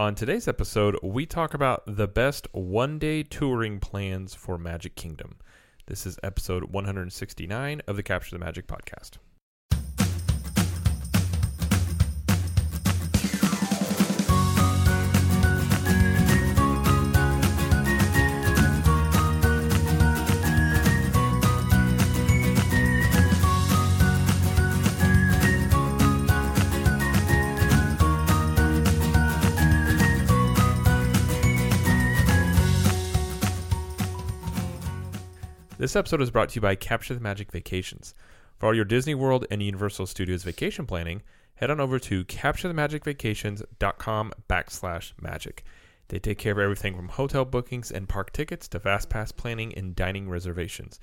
On today's episode, we talk about the best one day touring plans for Magic Kingdom. This is episode 169 of the Capture the Magic podcast. This episode is brought to you by Capture the Magic Vacations. For all your Disney World and Universal Studios vacation planning, head on over to capturethemagicvacations.com backslash magic. They take care of everything from hotel bookings and park tickets to fast pass planning and dining reservations.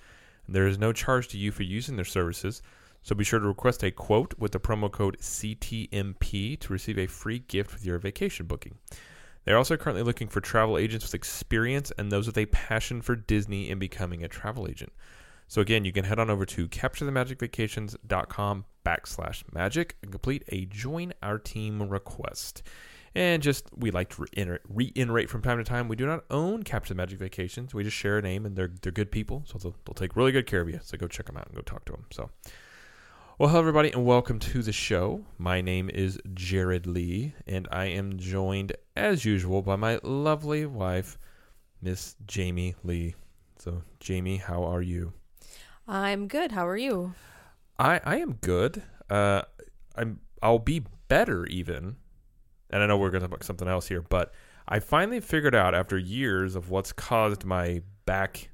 There is no charge to you for using their services, so be sure to request a quote with the promo code CTMP to receive a free gift with your vacation booking. They're also currently looking for travel agents with experience and those with a passion for Disney and becoming a travel agent. So again, you can head on over to capturethemagicvacations.com backslash magic and complete a join our team request. And just we like to reiter- reiterate from time to time, we do not own Capture the Magic Vacations. We just share a name, and they're they're good people, so they'll, they'll take really good care of you. So go check them out and go talk to them. So. Well, hello, everybody, and welcome to the show. My name is Jared Lee, and I am joined, as usual, by my lovely wife, Miss Jamie Lee. So, Jamie, how are you? I'm good. How are you? I I am good. Uh, I'm I'll be better even, and I know we're going to talk about something else here, but I finally figured out after years of what's caused my back.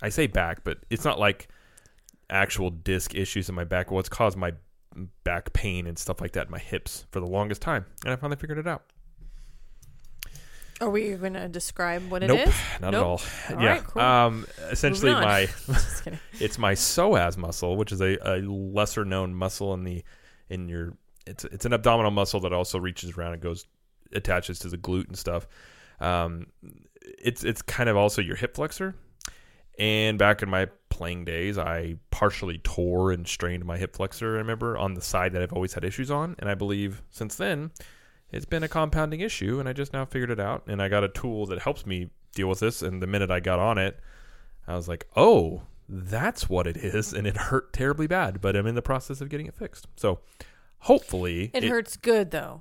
I say back, but it's not like actual disc issues in my back. What's caused my back pain and stuff like that in my hips for the longest time, and I finally figured it out. Are we going to describe what it nope, is? not Nope. at all. All yeah, right, cool. um, essentially my it's my psoas muscle, which is a, a lesser known muscle in the in your it's it's an abdominal muscle that also reaches around and goes attaches to the glute and stuff. Um, it's it's kind of also your hip flexor. And back in my playing days, I partially tore and strained my hip flexor. I remember on the side that I've always had issues on, and I believe since then it's been a compounding issue. And I just now figured it out, and I got a tool that helps me deal with this. And the minute I got on it, I was like, oh, that's what it is. And it hurt terribly bad, but I'm in the process of getting it fixed. So hopefully It, hurts good though.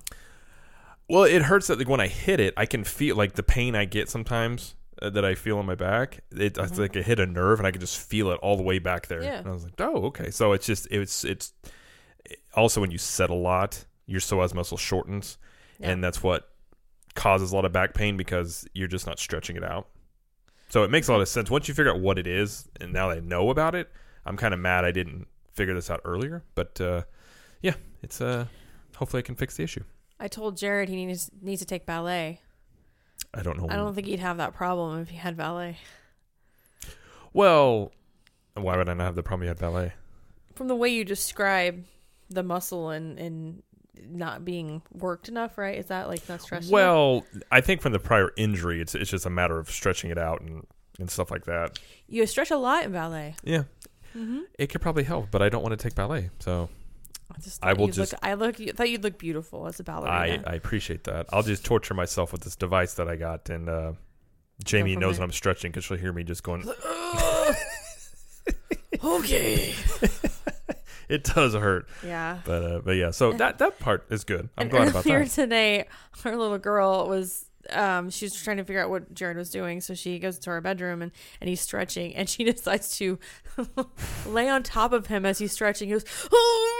Well, it hurts that like, when I hit it, I can feel like the pain I get sometimes that I feel in my back. It, It's like it hit a nerve and I can just feel it all the way back there. Yeah. And I was like, oh, okay. So it's just, it's, it's also when you set a lot, your psoas muscle shortens. Yeah. And that's what causes a lot of back pain because you're just not stretching it out. So it makes a lot of sense. Once you figure out what it is, and now that I know about it, I'm kind of mad I didn't figure this out earlier. But uh, yeah, it's uh, hopefully I can fix the issue. I told Jared he needs needs to take ballet. I don't know. I don't think he'd have that problem if he had ballet. Well, why would I not have the problem you had ballet? From the way you describe the muscle and and not being worked enough, right? Is that like not stressful? Well, I think from the prior injury, it's it's just a matter of stretching it out and, and stuff like that. you stretch a lot in ballet. Yeah, Mm-hmm. it could probably help, but I don't want to take ballet, so I just I will just- Look, I look. I thought you'd look beautiful as a ballerina. I I appreciate that. I'll just torture myself with this device that I got, and uh, Jamie knows when I'm stretching because she'll hear me just going. okay. it does hurt, Yeah. but uh, but yeah. So that that part is good. I'm and glad about that. earlier today, our little girl was um she was trying to figure out what Jared was doing, so she goes to her bedroom and and he's stretching, and she decides to lay on top of him as he's stretching. He goes, oh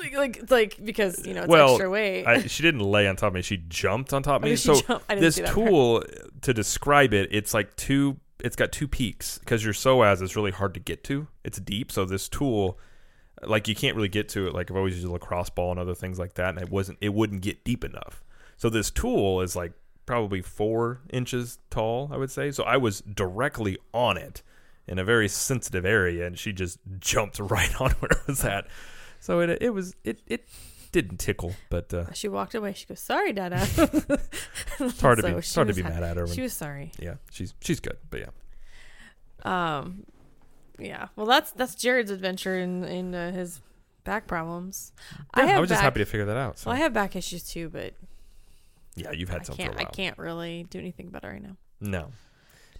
like like, like because you know it's Well, extra weight. I, she didn't lay on top of me; she jumped on top of Oh, me. so jump? I didn't this see that part. tool to describe it it's like two it's got two peaks because your psoas is really hard to get to it's deep so this tool like you can't really get to it like i've always used a lacrosse ball and other things like that and it wasn't it wouldn't get deep enough so this tool is like probably four inches tall i would say so i was directly on it in a very sensitive area and she just jumped right on where it was at so it, it was it, it didn't tickle but uh, She walked away. She goes, "Sorry, Dada." it's hard to be it's hard to be mad at her when She was sorry. yeah, she's she's good, but yeah. Um, yeah. Well, that's that's Jared's adventure in in uh, his back problems. I Yeah, have was just happy to figure that out. So. Well, I have back issues too, but Yeah, you've had I some can't. I can't really do anything about it right now. No,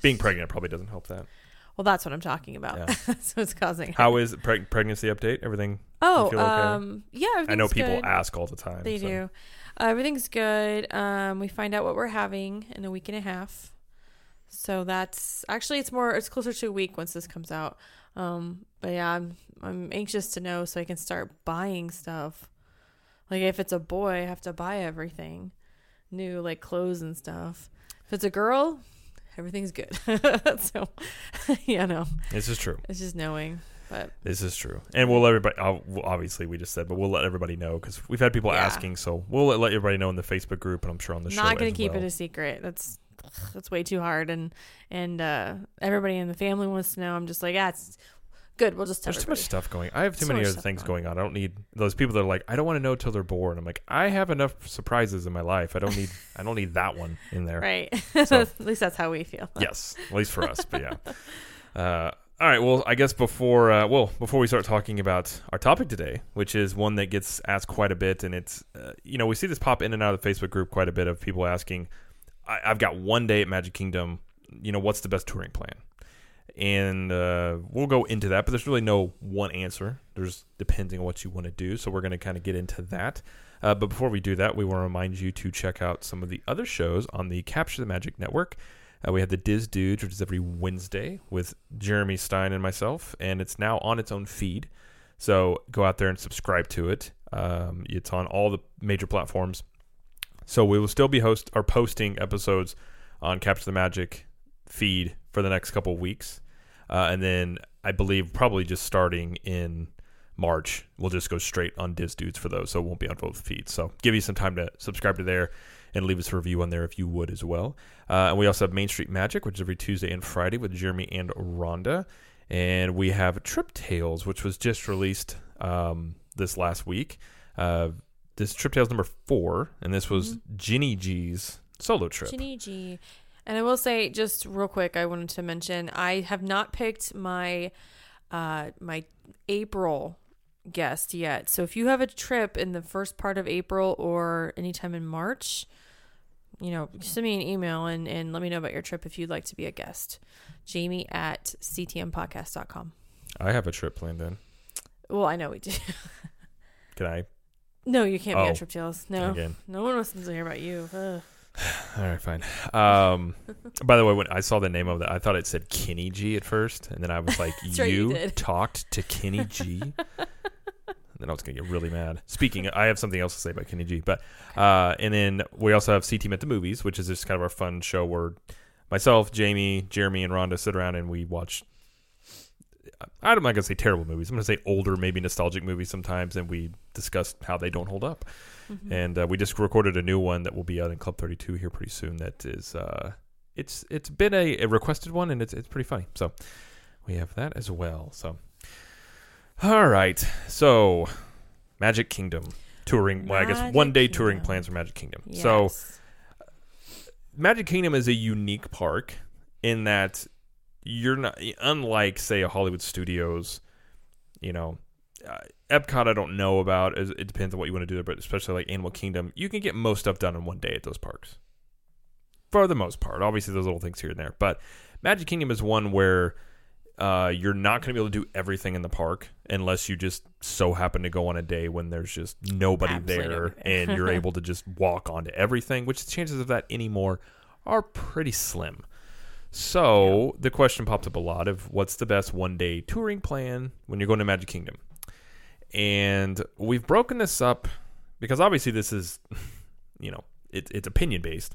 being pregnant probably doesn't help that. Well, that's what I'm talking about. Yeah. That's what's causing. How is preg- pregnancy update? Everything? Oh, feel okay? um, yeah. I know people good. ask all the time. They so. do. Uh, everything's good. Um, we find out what we're having in a week and a half. So that's actually it's more it's closer to a week once this comes out. Um, but yeah, I'm I'm anxious to know so I can start buying stuff. Like if it's a boy, I have to buy everything, new like clothes and stuff. If it's a girl, everything's good. so yeah, no, This is true. it's just knowing. But This is true, and we'll let everybody. oh, Obviously, we just said, but we'll let everybody know because we've had people Yeah. asking. So we'll let, let everybody know in the Facebook group, and I'm sure on the show. not gonna keep well. it a secret. That's that's way too hard, and and uh, everybody in the family wants to know. I'm just like, yeah, it's good. We'll just tell There's too much stuff going. I have too So many other things going on. I don't need those people that are like, I don't want to know till they're born. I'm like, I have enough surprises in my life. I don't need. I don't need that one in there. Right. So- At least that's how we feel. yes, at least for us. But yeah. Uh, all right. Well, I guess before uh, well before we start talking about our topic today, which is one that gets asked quite a bit, and it's uh, you know we see this pop in and out of the Facebook group quite a bit of people asking, I, I've got one day at Magic Kingdom. You know, what's the best touring plan? And uh, we'll go into that, but there's really no one answer. There's depending on what you want to do. So we're going to kind of get into that. Uh, but before we do that, we want to remind you to check out some of the other shows on the Capture the Magic Network. Uh, we have the Diz Dudes, which is every Wednesday with Jeremy Stein and myself, and it's now on its own feed. So go out there and subscribe to it. Um, it's on all the major platforms. So we will still be host or posting episodes on Capture the Magic feed for the next couple of weeks, uh, and then I believe probably just starting in March, we'll just go straight on Diz Dudes for those, so it won't be on both feeds. So give you some time to subscribe to there and leave us a review on there if you would as well. Uh, and we also have Main Street Magic, which is every Tuesday and Friday with Jeremy and Rhonda. And we have Trip Tales, which was just released um, this last week. Uh, this Trip Tales number four, and this was Ginny G's solo trip. Ginny G. And I will say, just real quick, I wanted to mention I have not picked my uh my April guest yet. So if you have a trip in the first part of April or anytime in March, you know, send me an email and, and let me know about your trip if you'd like to be a guest. Jamie at ctmpodcast.com. I have a trip planned in. Well, I know we do. Can I? no, you can't be Oh. on Trip Tales. No. Again. No one wants to hear about you. Ugh. All right, fine. Um, by the way, when I saw the name of that, I thought it said Kenny G at first, and then I was like, right, you "You talked to Kenny G." and then I was gonna get really mad. Speaking, I have something else to say about Kenny G, but uh, and then we also have C Team at the movies, which is just kind of our fun show where myself, Jamie, Jeremy, and Rhonda sit around and we watch. I'm not gonna say terrible movies. I'm gonna say older, maybe nostalgic movies sometimes, and we discuss how they don't hold up. Mhm. And uh, we just recorded a new one that will be out in Club 32 here pretty soon. That is, uh, it's it's been a, a requested one, and it's it's pretty funny. So we have that as well. So all right, so Magic Kingdom touring. Well, I guess one day touring plans for Magic Kingdom. So Magic Kingdom is a unique park in that you're not unlike say a Hollywood Studios, you know, uh, Epcot I don't know about. It it depends on what you want to do there, but especially like Animal Kingdom, you can get most stuff done in one day at those parks. For the most part, obviously there's little things here and there, but Magic Kingdom is one where uh, you're not going to be able to do everything in the park unless you just so happen to go on a day when there's just nobody Absolutely there and you're able to just walk onto everything, which the chances of that anymore are pretty slim. So the question pops up a lot of what's the best one day touring plan when you're going to Magic Kingdom? And we've broken this up because obviously this is, you know, it, it's opinion based.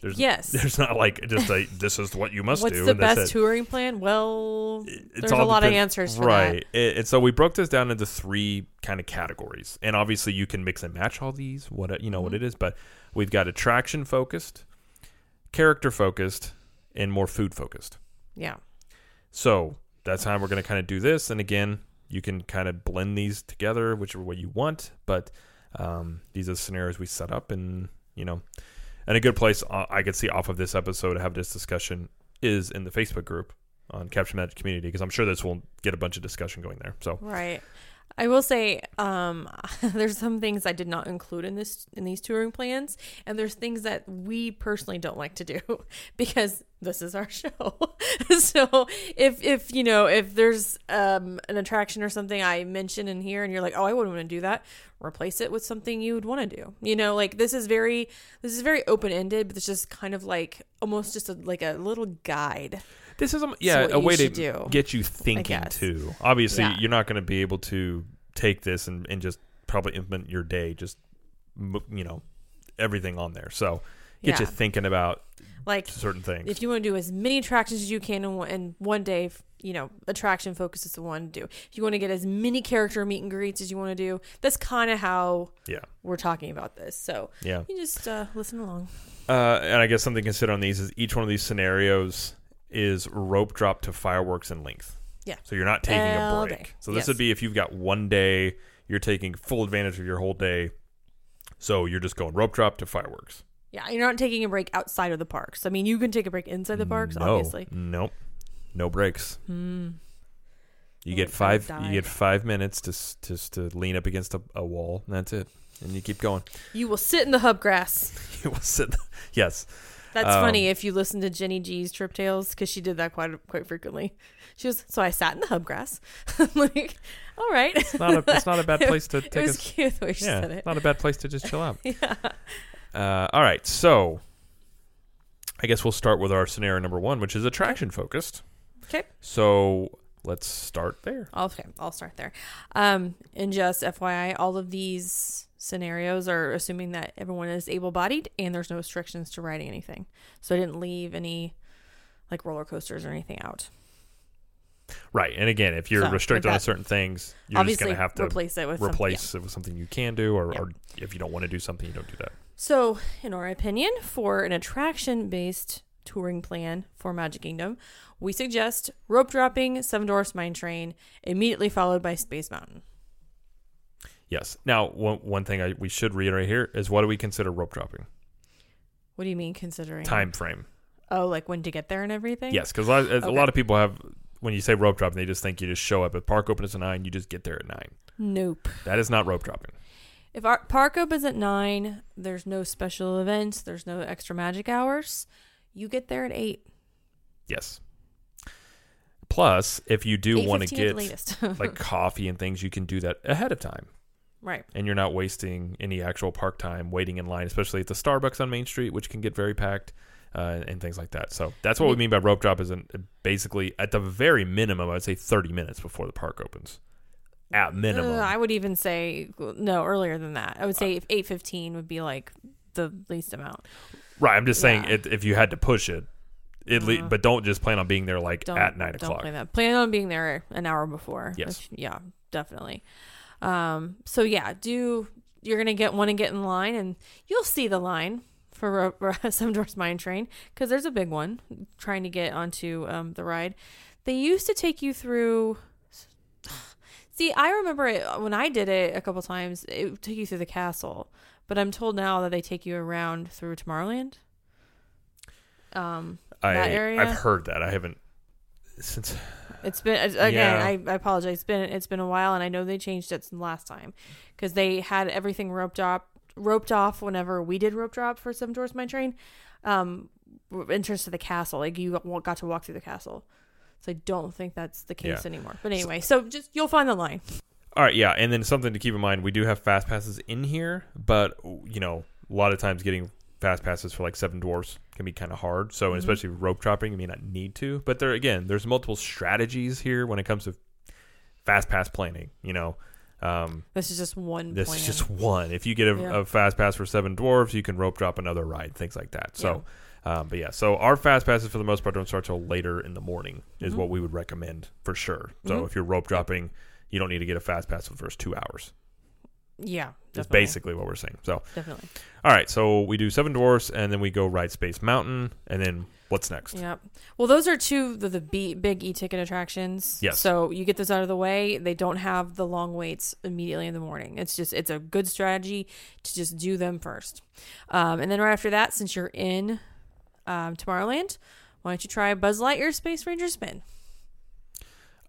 There's, Yes. There's not like just a this is what you must What's do. the and that's best touring plan? Well, It's there's a lot of answers for right. It- and so we broke this down into three kind of categories, and obviously you can mix and match all these. What you know what Mhm. it is, but we've got attraction focused, character focused, and more food focused. Yeah. So that's how we're going to kind of do this. And again, you can kind of blend these together whichever way you want. But um, these are the scenarios we set up, and you know, and a good place uh, I could see off of this episode to have this discussion is in the Facebook group on Capture Magic Community because I'm sure this will get a bunch of discussion going there. So Right. I will say, um, there's some things I did not include in this in these touring plans, and there's things that we personally don't like to do because this is our show. so if if you know if there's um an attraction or something I mention in here, and you're like, oh, I wouldn't want to do that, replace it with something you would want to do. You know, like this is very this is very open ended, but it's just kind of like almost just a, like a little guide. This is a, yeah a way to do, get you thinking too. Obviously, Yeah. you're not going to be able to take this and, and just probably implement your day. Just you know everything on there. So get you thinking about Like certain things. if you want to do as many attractions as you can in one, in one day, you know, attraction focus is the one to do. If you want to get as many character meet and greets as you want to do, that's kind of how yeah, we're talking about this. So yeah. you just uh, listen along. Uh, and I guess something to consider on these is each one of these scenarios is rope drop to fireworks in length. Yeah. So you're not taking a break. day. So this Yes. would be if you've got one day, you're taking full advantage of your whole day. So you're just going rope drop to fireworks. Yeah, you're not taking a break outside of the parks. I mean, you can take a break inside the parks, no, obviously. Nope. No breaks. Hmm. You get five. You get five minutes to just to lean up against a, a wall. And that's it. And you keep going. You will sit in the hub grass. You will sit. Yes. That's Um, funny if you listen to Ginny G's Trip Tales because she did that quite quite frequently. She was so I sat in the hub grass. I'm like, all right. It's not a. It's not a bad place to it take a was cute the way she yeah, said it. not a bad place to just chill out. Yeah. Uh, all right, so I guess we'll start with our scenario number one, which is attraction focused. Okay. So let's start there. Okay, I'll start there. Um, and just FYI, all of these scenarios are assuming that everyone is able-bodied and there's no restrictions to riding anything. So I didn't leave any like roller coasters or anything out. Right, and again, if you're So, restricted on certain things, you're just going to have to replace it with some- replace it with something you can do, or, Yeah. or if you don't want to do something, you don't do that. So, in our opinion, for an attraction based touring plan for Magic Kingdom, we suggest rope dropping Seven Dwarfs Mine Train, immediately followed by Space Mountain. Yes. Now, one one thing I, we should reiterate here is what do we consider rope dropping? What do you mean, considering Time frame. Oh, like when to get there and everything? Yes, because a, lot- a Okay. lot of people have when you say rope dropping, they just think you just show up at park opens at nine, you just get there at nine. Nope. That is not rope dropping. If our park opens at nine, there's no special events, there's no extra magic hours. You get there at eight. Yes. Plus, if you do want to 8:15 at get the latest. like coffee and things, you can do that ahead of time. Right. And you're not wasting any actual park time waiting in line, especially at the Starbucks on Main Street, which can get very packed uh, and things like that. So that's what we mean by rope drop is an, basically, at the very minimum, I would say 30 minutes before the park opens. At minimum. Uh, I would even say no earlier than that. I would say if eight fifteen would be like the least amount. right. I'm just saying Yeah. it, if you had to push it, it le- Uh, but don't just plan on being there like Don't at 9 don't o'clock. plan that. Plan on being there an hour before. Yes. Which- yeah, definitely. Um. So yeah, do you're gonna get want to get in line and you'll see the line for Seven Dwarfs Mine Train because there's a big one trying to get onto um the ride. They used to take you through. See, I remember it when I did it a couple times. It took you through the castle, but I'm told now that they take you around through Tomorrowland. Um, I, that area? I've heard that. I haven't since it's been again. Yeah. I, I apologize. It's been it's been a while, and I know they changed it since last time because they had everything roped off roped off whenever we did rope drop for Seven Dwarfs Mine Train. Um, entrance to the castle, like you got, got to walk through the castle. So I don't think that's the case Yeah. anymore. But anyway, so just you'll find the line. All right, yeah, and then something to keep in mind: we do have fast passes in here, but you know, a lot of times getting fast passes for like Seven Dwarfs can be kind of hard. So, Mhm. especially rope dropping, you may not need to. But there again, there's multiple strategies here when it comes to fast pass planning. You know, um, This is just one. this plan. is just one. If you get a, Yeah. a fast pass for Seven Dwarfs, you can rope drop another ride, things like that. So. Um, but yeah, so our fast passes for the most part don't start till later in the morning, is Mhm. what we would recommend for sure. So Mhm. if you're rope dropping, you don't need to get a fast pass for the first two hours. Yeah. That's basically what we're saying. So, definitely. all right, so we do Seven Dwarfs, and then we go ride Space Mountain, and then what's next? Yep. Well, those are two of the, the B, big e-ticket attractions. Yes. So you get those out of the way. They don't have the long waits immediately in the morning. It's just it's a good strategy to just do them first. Um, and then right after that, since you're in um, Tomorrowland, why don't you try Buzz Lightyear Space Ranger Spin?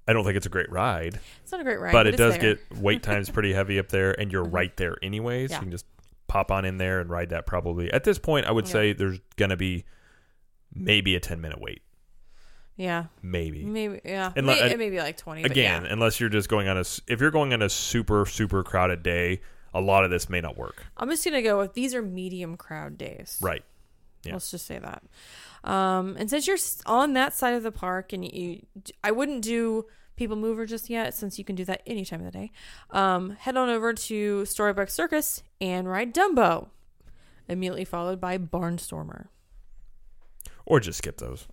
I don't think it's a great ride, It's not a great ride, but it does there. get wait times pretty heavy up there, and you're Mhm. right there anyways. Yeah. You can just pop on in there and ride that. Probably at this point, I would Yeah. say there's gonna be maybe a ten minute wait, yeah, maybe. maybe yeah, And maybe, li- it may be like twenty Again, yeah. unless you're just going on a if you're going on a super super crowded day, a lot of this may not work. I'm just gonna go with these are medium crowd days. Right. Yeah. Let's just say that. Um, and since you're on that side of the park, and you, I wouldn't do People Mover just yet, since you can do that any time of the day. Um, head on over to Storybook Circus and ride Dumbo, immediately followed by Barnstormer. Or just skip those.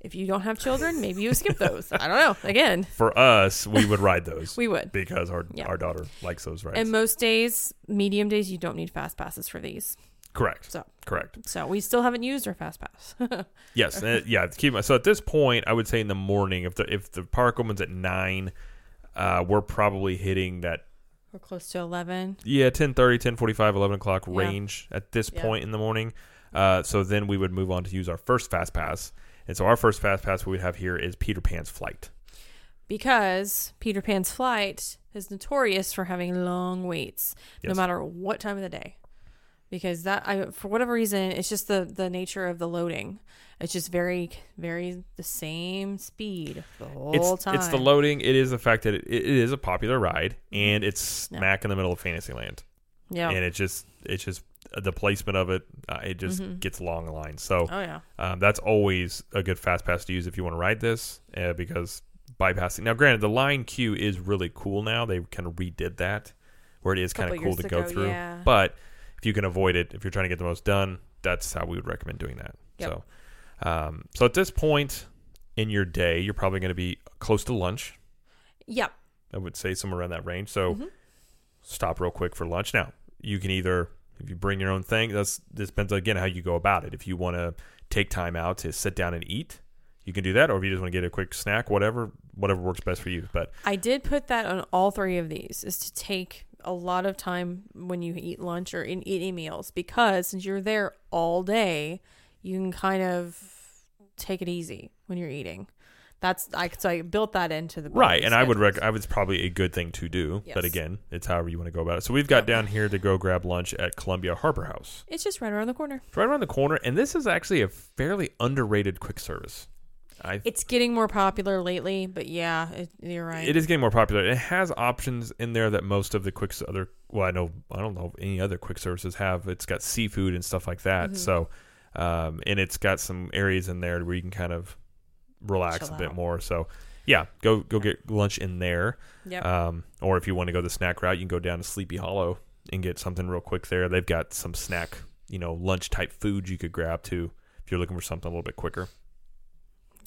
If you don't have children, maybe you skip those. I don't know. Again, For us, we would ride those we would. because our Yeah. our daughter likes those rides. And most days, medium days, you don't need fast passes for these. Correct. So, Correct. so we still haven't used our fast pass. Yes. yeah. Keep so at this point, I would say in the morning, if the if the park opens at nine, uh, we're probably hitting that We're close to eleven. yeah 10 10 11 o'clock Yeah. range at this Yeah. point in the morning. Uh, so then we would move on to use our first fast pass. And so our first fast pass we would have here is Peter Pan's flight. because Peter Pan's flight is notorious for having long waits, no matter what time of the day. Because that, I for whatever reason, it's just the the nature of the loading. It's just very, very the same speed the whole It's time. it's the loading. It is the fact that it, it is a popular ride, and it's Mm-hmm. Yeah. smack in the middle of Fantasyland. Yeah. and it just it's just the placement of it uh, it just Mhm. gets long lines so oh yeah. um, that's always a good fast pass to use if you want to ride this uh, because bypassing now granted the line queue is really cool now they kind of redid that where it is kind of cool to go through yeah. but if you can avoid it if you're trying to get the most done that's how we would recommend doing that Yep. so um, so at this point in your day you're probably going to be close to lunch Yep. I would say somewhere around that range. So Mhm. stop real quick for lunch. Now you can either if you bring your own thing. That's this depends again how you go about it. If you want to take time out to sit down and eat, you can do that. Or if you just want to get a quick snack, whatever whatever works best for you. But I did put that on all three of these is to take a lot of time when you eat lunch or in eating meals because since you're there all day, you can kind of take it easy when you're eating. That's I so I built that into the right, and I would rec- I would probably a good thing to do. But again, it's however you want to go about it. So we've got down here to go grab lunch at Columbia Harbor House. It's just right around the corner. It's right around the corner, and this is actually a fairly underrated quick service. I It's getting more popular lately, but yeah, it, you're right. It is getting more popular. It has options in there that most of the quick other well, I know I don't know any other quick services have. It's got seafood and stuff like that. Mhm. So, um, and it's got some areas in there where you can kind of relax Chill a bit out. more. So, yeah, go go get lunch in there. Yep. Um, or if you want to go the snack route, you can go down to Sleepy Hollow and get something real quick there. They've got some snack, you know, lunch type food you could grab too if you're looking for something a little bit quicker.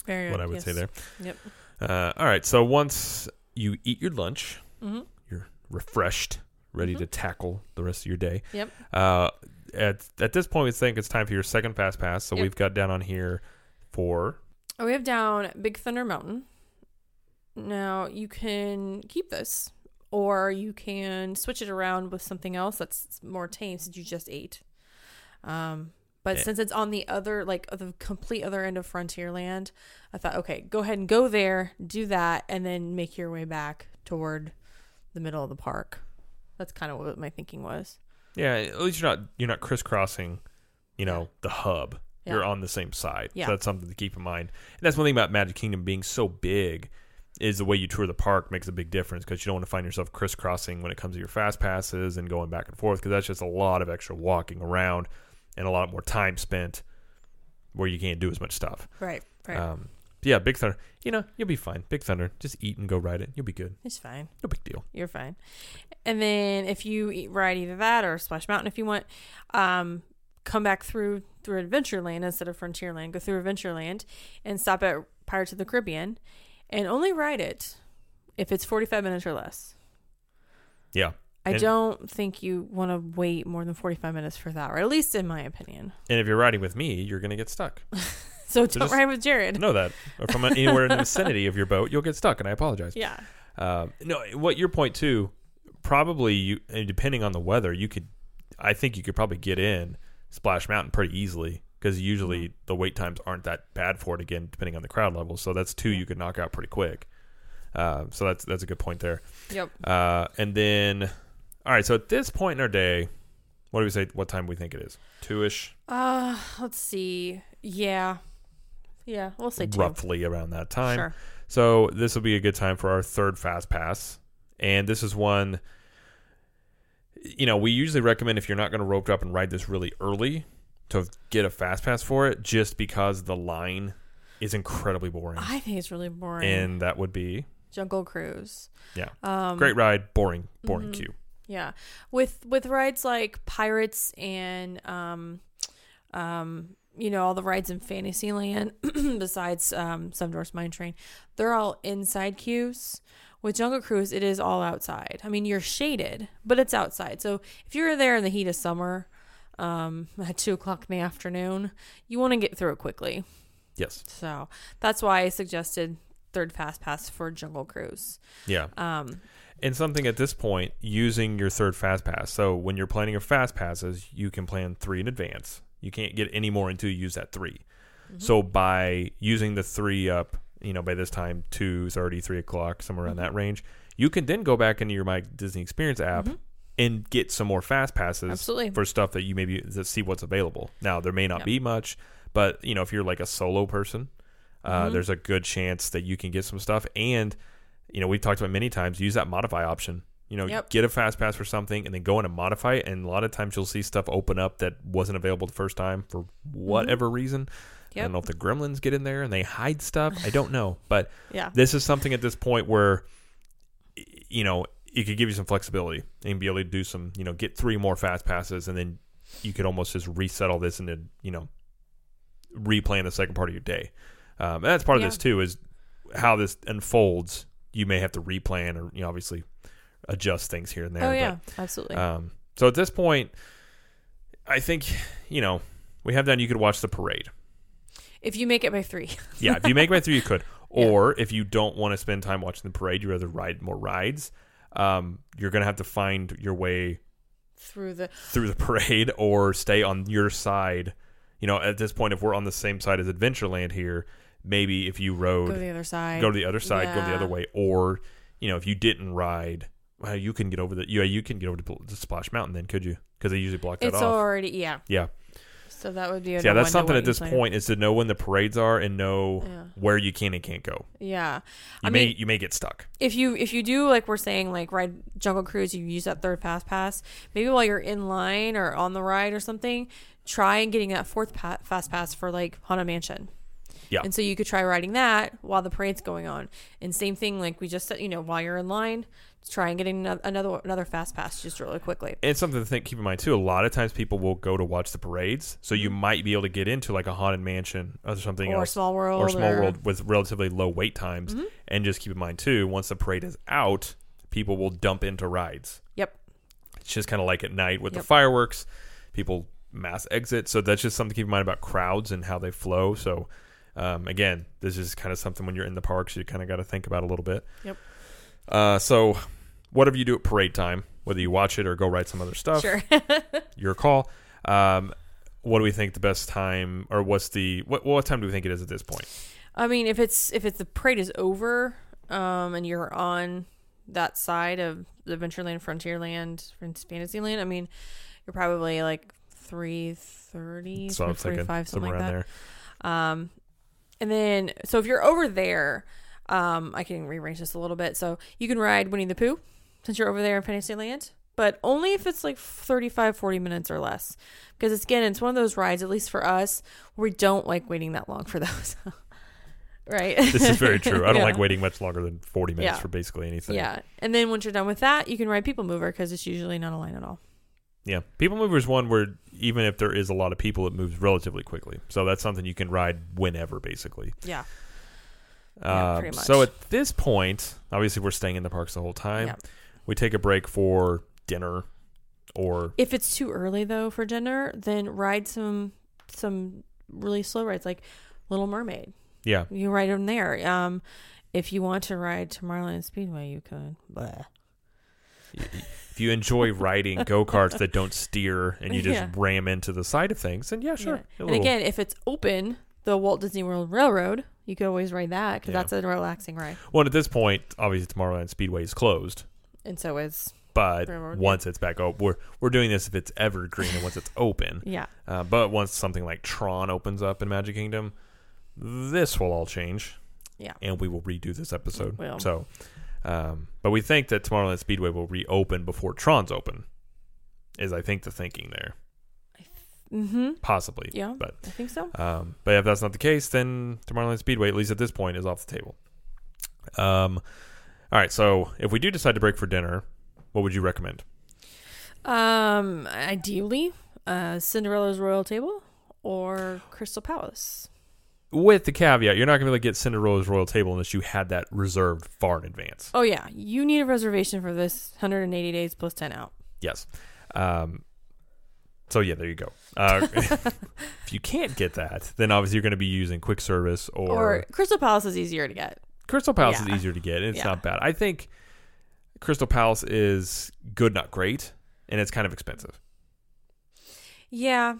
Very what I would say there. Yep. Uh, all right. So once you eat your lunch, hmm you're refreshed, ready Mhm. to tackle the rest of your day. Yep. Uh, at at this point, we think it's time for your second fast pass. So Yep. we've got down on here for Oh, we have down Big Thunder Mountain. Now you can keep this, or you can switch it around with something else that's more tame since you just ate. Um, but Yeah. since it's on the other, like the complete other end of Frontierland, I thought, okay, go ahead and go there, do that, and then make your way back toward the middle of the park. That's kind of what my thinking was. yeah. At least you're not you're not crisscrossing, you know, the hub. Yeah. You're on the same side. Yeah. So that's something to keep in mind. And that's one thing about Magic Kingdom being so big. Is the way you tour the park makes a big difference because you don't want to find yourself crisscrossing when it comes to your fast passes and going back and forth because that's just a lot of extra walking around and a lot more time spent where you can't do as much stuff. Right. Right. Um, yeah, Big Thunder. You know, you'll be fine. Big Thunder. Just eat and go ride it. You'll be good. it's fine. No big deal. you're fine. And then if you eat, ride either that or Splash Mountain if you want, um, come back through through Adventureland instead of Frontierland. Go through Adventureland and stop at Pirates of the Caribbean, and only ride it if it's 45 minutes or less. Yeah. I And- don't think you want to wait more than 45 minutes for that, or at least in my opinion. And if you're riding with me, you're going to get stuck. So So don't ride with Jared. know that. Or from anywhere in the vicinity of your boat, you'll get stuck, and I apologize. Yeah. Um, no, what your point too? Probably you, and depending on the weather, you could. I think you could probably get in Splash Mountain pretty easily because usually the wait times aren't that bad for it. Again, depending on the crowd level, so that's two you could knock out pretty quick. Uh, so that's that's a good point there. Yep. Uh, and then, all right. So at this point in our day, what do we say? What time we think it is? Two ish, Uh, let's see. Yeah. Yeah, we'll say two. roughly around that time. Sure. So this will be a good time for our third fast pass, and this is one. You know, we usually recommend if you're not going to rope drop and ride this really early, to get a fast pass for it, just because the line is incredibly boring, I think it's really boring. and that would be Jungle Cruise. Yeah. Um, great ride, boring, boring mhm. queue. Yeah, with with rides like Pirates and um, um, you know all the rides in Fantasyland, besides um, Seven Dwarfs Mine Train, they're all inside queues. With Jungle Cruise, it is all outside. I mean, you're shaded, but it's outside. So if you're there in the heat of summer, um, at two o'clock in the afternoon, you want to get through it quickly. Yes, So that's why I suggested third fast pass for Jungle Cruise. yeah. Um, And something at this point, using your third fast pass. So when you're planning your fast passes, you can plan three in advance. You can't get any more until you use that 3 mm-hmm. So by using the three up, you know, by this time, 2 3 o'clock, somewhere around mm-hmm. that range, you can then go back into your My Disney Experience app mm-hmm. and get some more fast passes Absolutely. for stuff that you maybe that see what's available. Now there may not be much, but you know, if you're like a solo person, uh, there's a good chance that you can get some stuff. And you know, we've talked about many times, use that modify option. You know, Yep. get a fast pass for something and then go in and modify it. And a lot of times you'll see stuff open up that wasn't available the first time for whatever reason. I don't know if the gremlins get in there and they hide stuff. I don't know. But yeah. this is something at this point where you know it could give you some flexibility and be able to do some you know get three more fast passes and then you could almost just reset all this and then you know replan the second part of your day um, and that's part Yeah. of this too is how this unfolds you may have to replan or you know obviously adjust things here and there Oh but, yeah, absolutely. um, so at this point i think you know we have done you could watch the parade if you make it by three, yeah, if you make it by three, you could. Yeah. Or if you don't want to spend time watching the parade, you rather ride more rides. Um, you're gonna have to find your way through the through the parade or stay on your side. You know, at this point, if we're on the same side as Adventureland here, maybe if you rode go to the other side. go to the other side, go the other way, or you know, if you didn't ride, well, you can get over the yeah, you can get over to the Splash Mountain then, could you? Because they usually block that it's off. already yeah. yeah, So that would be yeah, that's something at this plan. point is to know when the parades are and know Yeah. where you can and can't go. Yeah, You I may mean, you may get stuck. if you if you do like we're saying like ride Jungle Cruise, you use that third fast pass. Maybe while you're in line or on the ride or something, try and getting that fourth pa- fast pass for like Haunted Mansion. Yeah. And so you could try riding that while the parade's going on. And same thing, like we just said, you know, while you're in line, try and get another another fast pass just really quickly. And it's something to think, keep in mind too. A lot of times people will go to watch the parades, so you might be able to get into like a haunted mansion or something Mm-hmm. Or else, Small World or small or- world with relatively low wait times. Mm-hmm. And just keep in mind too, once the parade is out, people will dump into rides. Yep. It's just kind of like at night with Yep. the fireworks, people mass exit. So that's just something to keep in mind about crowds and how they flow. So um, again, this is kind of something when you're in the parks, you kind of got to think about a little bit. Yep. Uh, so whatever you do at parade time, whether you watch it or go write some other stuff, Sure. your call. Um, what do we think the best time, or what's the what what time do we think it is at this point? I mean, if it's if it's the parade is over, um, and you're on that side of the Adventureland, Frontierland, Fantasyland, I mean, you're probably like three thirty, So I was thinking something somewhere like around that. there. Um, and then so if you're over there, um, I can rearrange this a little bit. So you can ride Winnie the Pooh since you're over there in Fantasyland, but only if it's like 35, 40 minutes or less. Because it's again, it's one of those rides, at least for us, where we don't like waiting that long for those. right. This is very true. I don't Yeah. like waiting much longer than forty minutes Yeah. for basically anything. Yeah. And then once you're done with that, you can ride People Mover because it's usually not a line at all. Yeah, People Mover is one where even if there is a lot of people, it moves relatively quickly. So that's something you can ride whenever, basically. Yeah. Yeah, Um, pretty So at this point, obviously, we're staying in the parks the whole time. Yeah. We take a break for dinner, or If it's too early though for dinner, then ride some some really slow rides like Little Mermaid. yeah, You ride them there. Um, if you want to ride Tomorrowland Speedway, you could. Blah. If you enjoy riding go karts that don't steer and you just Yeah. ram into the side of things, then yeah, sure. Yeah. And little- again, if it's open, the Walt Disney World Railroad, You could always ride that because Yeah. that's a relaxing ride, Well, at this point, obviously Tomorrowland Speedway is closed, and so is but Railroad, once it's back open, we're we're doing this if it's evergreen and once it's open. yeah, Uh, but once something like Tron opens up in Magic Kingdom, this will all change. Yeah. and we will redo this episode. Will. So, um, but we think that Tomorrowland Speedway will reopen before Tron's open. Is I think the thinking there, mm-hmm. possibly. Yeah, But I think so. um, but if that's not the case, then Tomorrowland Speedway, at least at this point, is off the table. Um, all right. So if we do decide to break for dinner, what would you recommend? Um, ideally, uh, Cinderella's Royal Table or Crystal Palace. With the caveat, you're not going to be able to get Cinderella's Royal Table unless you had that reserved far in advance. Oh yeah, you need a reservation for this 180 days plus 10 out. Yes. Um, so yeah, there you go. Uh, if you can't get that, then obviously you're going to be using quick service or, Or Crystal Palace is easier to get. Crystal Palace Yeah. is easier to get. And it's Yeah. not bad. I think Crystal Palace is good, not great, and it's kind of expensive. Yeah.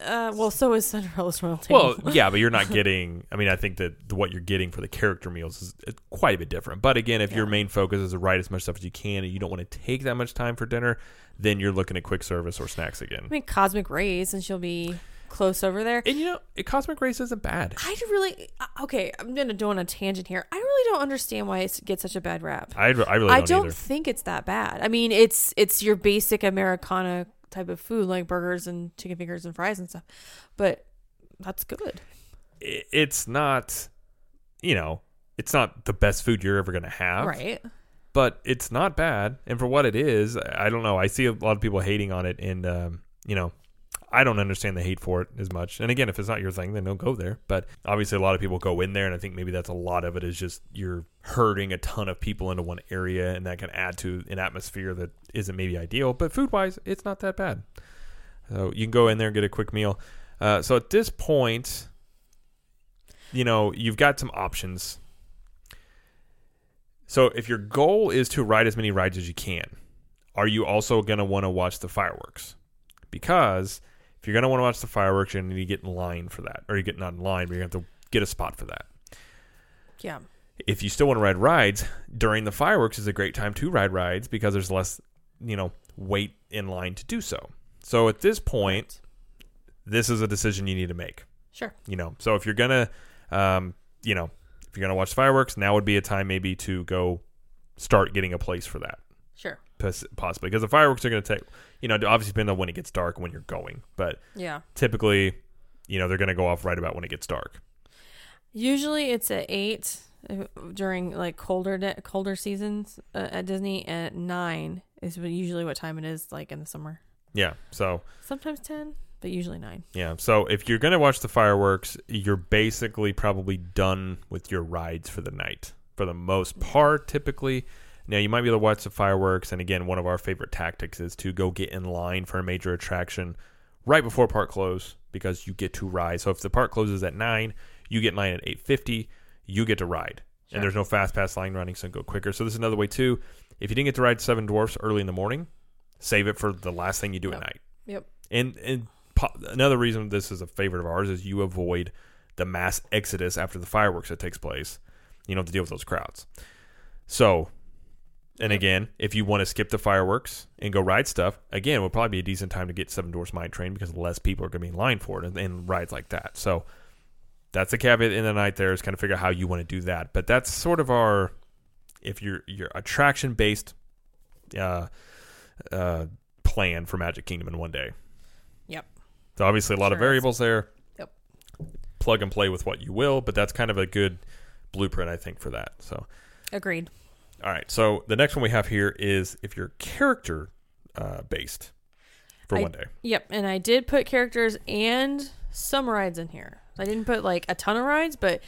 Uh, well, so is Cinderella's Royal Table. Well, yeah, but you're not getting. I mean, I think that the- what you're getting for the character meals is quite a bit different. But again, if your main focus is to write as much stuff as you can, and you don't want to take that much time for dinner, then you're looking at quick service or snacks again. I mean, Cosmic Ray's, and she'll be close over there. And you know, Cosmic Ray's isn't bad. I really uh, okay. I'm gonna do on a tangent here. I really don't understand why it gets such a bad rap. I, I really don't, I don't either. think it's that bad. I mean, it's it's your basic Americana type of food, like burgers and chicken fingers and fries and stuff. But that's good. it's not, you know, it's not the best food you're ever going to have. Right. But it's not bad. And for what it is, I don't know. I see a lot of people hating on it. And, um, you know, I don't understand the hate for it as much. And again, if it's not your thing, then don't go there. But obviously, a lot of people go in there. And I think maybe that's a lot of it is just you're herding a ton of people into one area. And that can add to an atmosphere that isn't maybe ideal. But food wise, it's not that bad. So you can go in there and get a quick meal. Uh, so at this point, you know, you've got some options. So if your goal is to ride as many rides as you can, are you also going to want to watch the fireworks? Because if you're going to want to watch the fireworks, you're going to need to get in line for that. Or you get not in line, but you're going to have to get a spot for that. Yeah. If you still want to ride rides, during the fireworks is a great time to ride rides because there's less, you know, wait in line to do so. So at this point, this is a decision you need to make Sure. you know so if you're gonna um you know if you're gonna watch fireworks now would be a time maybe to go start getting a place for that Sure. possibly because the fireworks are gonna take you know obviously depend on when it gets dark when you're going but Yeah. typically you know they're gonna go off right about when it gets dark Usually it's at eight uh, during like colder de- colder seasons uh, at Disney. At nine is usually what time it is, like in the summer. yeah so Sometimes ten, but usually nine. yeah so if you're gonna watch the fireworks you're basically probably done with your rides for the night for the most part typically now you might be able to watch the fireworks and again one of our favorite tactics is to go get in line for a major attraction right before park close because you get to ride so if the park closes at 9 you get in line at 8.50 you get to ride Sure. and there's no fast pass line running so go quicker so this is another way too if you didn't get to ride seven dwarfs early in the morning save it for the last thing you do Yep. at night Yep. and and po- another reason this is a favorite of ours is you avoid the mass exodus after the fireworks that takes place. You don't have to deal with those crowds. So, and again, if you want to skip the fireworks and go ride stuff, again, it would probably be a decent time to get Seven Dwarfs Mine Train because less people are going to be in line for it and, and rides like that. So, that's the caveat in the night. There is kind of figure out how you want to do that. But that's sort of our if you're your attraction based uh, uh, plan for Magic Kingdom in one day. Yep. So obviously a lot of Sure is. variables there. Yep. Plug and play with what you will, but that's kind of a good blueprint, I think, for that. So, Agreed. all right. So the next one we have here is if you're character uh, based for I- one day. Yep. And I did put characters and some rides in here. I didn't put like a ton of rides, but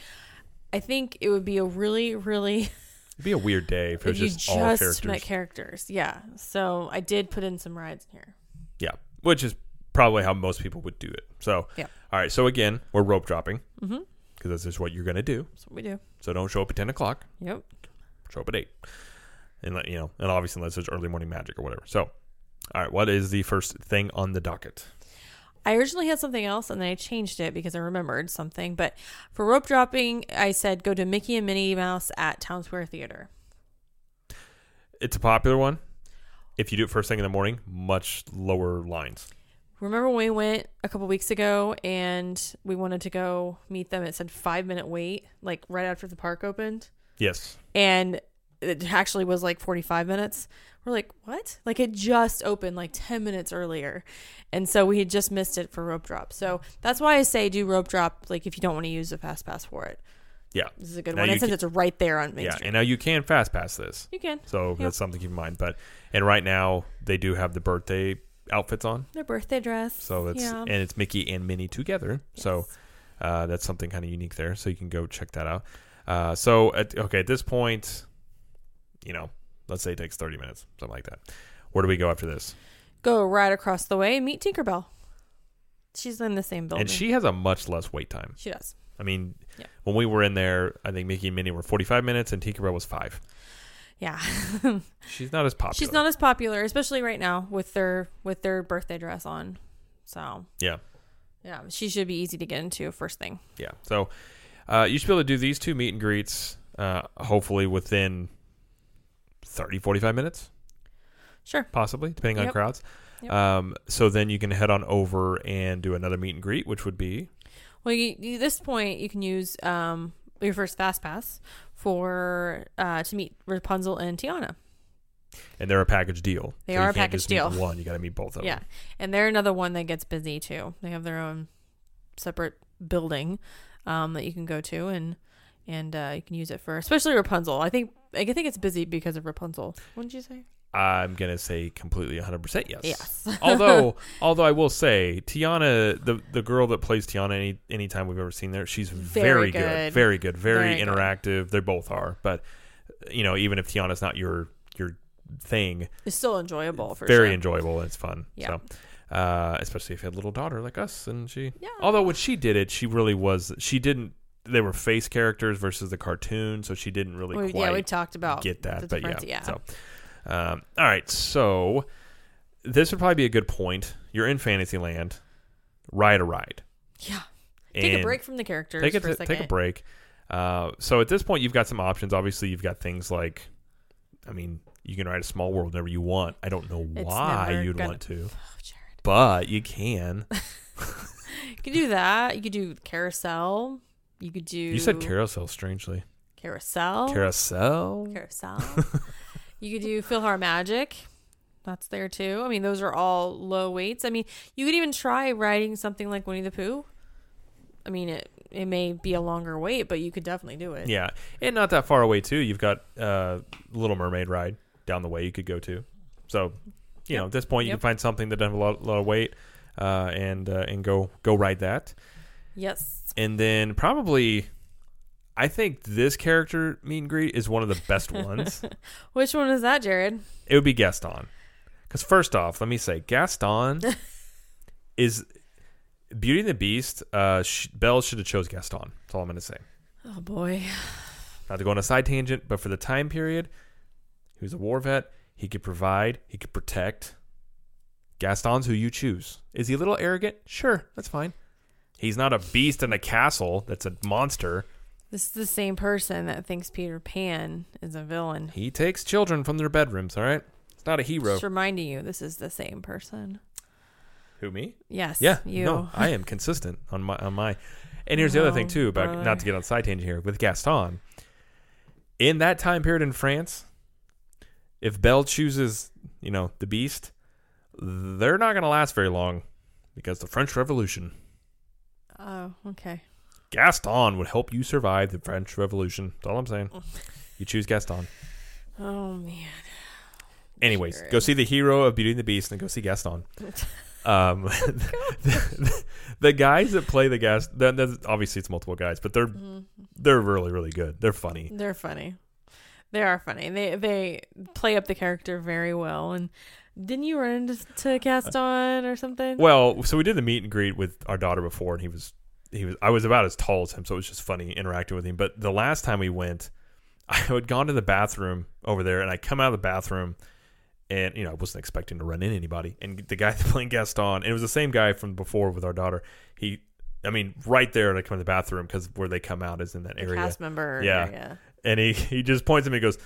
I think it would be a really, really It'd be a weird day if it was if you just, all characters. met characters. Yeah. So I did put in some rides in here. yeah, which is probably how most people would do it. So, Yeah. all right. So again, we're rope dropping Mm-hmm. because this is what you're going to do. That's what we do. So don't show up at ten o'clock. Yep. show up at eight, and let you know, and obviously unless there's early morning magic or whatever. So, all right, what is the first thing on the docket? I originally had something else and then I changed it because I remembered something. But for rope dropping, I said go to Mickey and Minnie Mouse at Town Square Theater. It's a popular one. If you do it first thing in the morning, much lower lines. Remember when we went a couple weeks ago and we wanted to go meet them? It said five minute wait, like right after the park opened. Yes. And it actually was like 45 minutes. We're like, what? Like it just opened like 10 minutes earlier. And so we had just missed it for rope drop. So that's why I say do rope drop, like if you don't want to use a fast pass for it. Yeah. This is a good Now one. And since it's right there on Main yeah. Street. And now you can fast pass this. you can. So that's something to keep in mind. But and right now they do have the birthday outfits on. Their birthday dress. So that's yeah. and it's Mickey and Minnie together. So uh, that's something kind of unique there. So you can go check that out. Uh, so at, okay, at this point, you know, let's say it takes thirty minutes, something like that. Where do we go after this? go right across the way and meet Tinkerbell. She's in the same building. And she has a much less wait time. she does. I mean, Yeah. when we were in there, I think Mickey and Minnie were forty-five minutes, and Tinkerbell was five. Yeah. She's not as popular. She's not as popular, especially right now with their with their birthday dress on. So Yeah. yeah, she should be easy to get into first thing. Yeah. So uh, you should be able to do these two meet and greets, uh, hopefully within 30, 45 minutes, Sure. possibly, depending on Yep. crowds. Yep. Um, so then you can head on over and do another meet and greet, which would be Well, you, you, this point you can use um, your first fast pass for uh, to meet Rapunzel and Tiana. and they're a package deal. They So are you a can't package just meet deal. One, you got to meet both of Yeah, them. and they're another one that gets busy too. They have their own separate building um, that you can go to and and uh, you can use it for especially Rapunzel. I think I think it's busy because of Rapunzel. Wouldn't you say? I'm gonna say completely 100 percent yes. Yes. although, although I will say, Tiana, the the girl that plays Tiana, any anytime we've ever seen there, she's very, Very good. good. very good, very, Very good. interactive. They both are, but you know, even if Tiana's not your your thing, It's still enjoyable for very sure. enjoyable and it's fun. Yeah. So, uh, especially if you had a little daughter like us, and she, Yeah. although when she did it, she really was. She didn't. They were face characters versus the cartoon, so she didn't really We- quite yeah, we talked about get that. But yeah, yeah. So, um, all right. So this would probably be a good point. You're in Fantasyland. Ride a ride. Yeah. Take a break from the characters Take a, for a take a break. Uh, so at this point, you've got some options. Obviously, you've got things like, I mean, you can ride a small world whenever you want. I don't know why you'd gonna- want to, Oh, but you can. You can do that. You could do carousel. You could do. You said carousel, strangely. carousel. Carousel. carousel. you could do PhilharMagic. That's there too. I mean, those are all low weights. I mean, you could even try riding something like Winnie the Pooh. I mean, it it may be a longer wait, but you could definitely do it. Yeah, and not that far away too. You've got uh, Little Mermaid ride down the way you could go to. So, you Yep. know, at this point, you Yep. can find something that doesn't have a lot, lot of weight, uh, and uh, and go go ride that. Yes. And then probably, I think this character meet and greet is one of the best ones. Which one is that, Jared? It would be Gaston. Because first off, let me say Gaston is Beauty and the Beast. Uh, sh- Belle should have chose Gaston. That's all I'm going to say. Oh boy. Not to go on a side tangent, but for the time period, he was a war vet. He could provide. He could protect. Gaston's who you choose. Is he a little arrogant? Sure, that's fine. He's not a beast in a castle that's a monster. This is the same person that thinks Peter Pan is a villain. He takes children from their bedrooms. All right, it's not a hero. Just reminding you, this is the same person. Who me? Yes. Yeah, You. no, I am consistent on my on my. And here's the other thing too about brother. not to get on side tangent here with Gaston. In that time period in France, if Belle chooses, you know, the Beast, they're not going to last very long because the French Revolution. Oh, okay. Gaston would help you survive the French Revolution. That's all I'm saying. You choose Gaston. Oh man. Anyways, Sure. go see the hero of Beauty and the Beast and go see Gaston. Um, the, the guys that play the gas, obviously it's multiple guys, but they're Mhm. they're really really good. They're funny. They're funny. They are funny. They they play up the character very well. And didn't you run into to Gaston or something? Well, so we did the meet and greet with our daughter before, and he was he was I was about as tall as him, so it was just funny interacting with him. But the last time we went, I had gone to the bathroom over there, and I come out of the bathroom, and you know I wasn't expecting to run in anybody. And the guy playing Gaston, and it was the same guy from before with our daughter. He, I mean, right there, I come in the bathroom because where they come out is in that The area. cast member. Yeah. area. and he he just points at me and goes.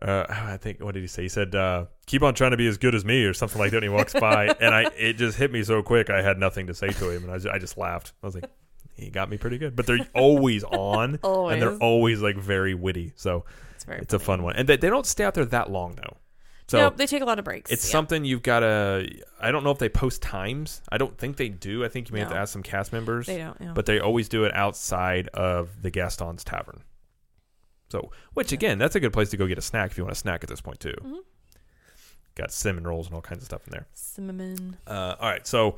Uh, I think what did he say? He said, uh, "Keep on trying to be as good as me," or something like that. And he walks by, and I it just hit me so quick. I had nothing to say to him, and I just, I just laughed. I was like, "He got me pretty good." But they're always on, Always. and they're always like very witty. So It's it's a fun one, and they, they don't stay out there that long though. So nope, they take a lot of breaks. it's yeah. something you've got to. I don't know if they post times. I don't think they do. I think you may have to ask some cast members, They don't. Yeah. but they always do it outside of the Gaston's Tavern. So, which again, that's a good place to go get a snack if you want a snack at this point too. Mhm. Got cinnamon rolls and all kinds of stuff in there. cinnamon. Uh, all right, so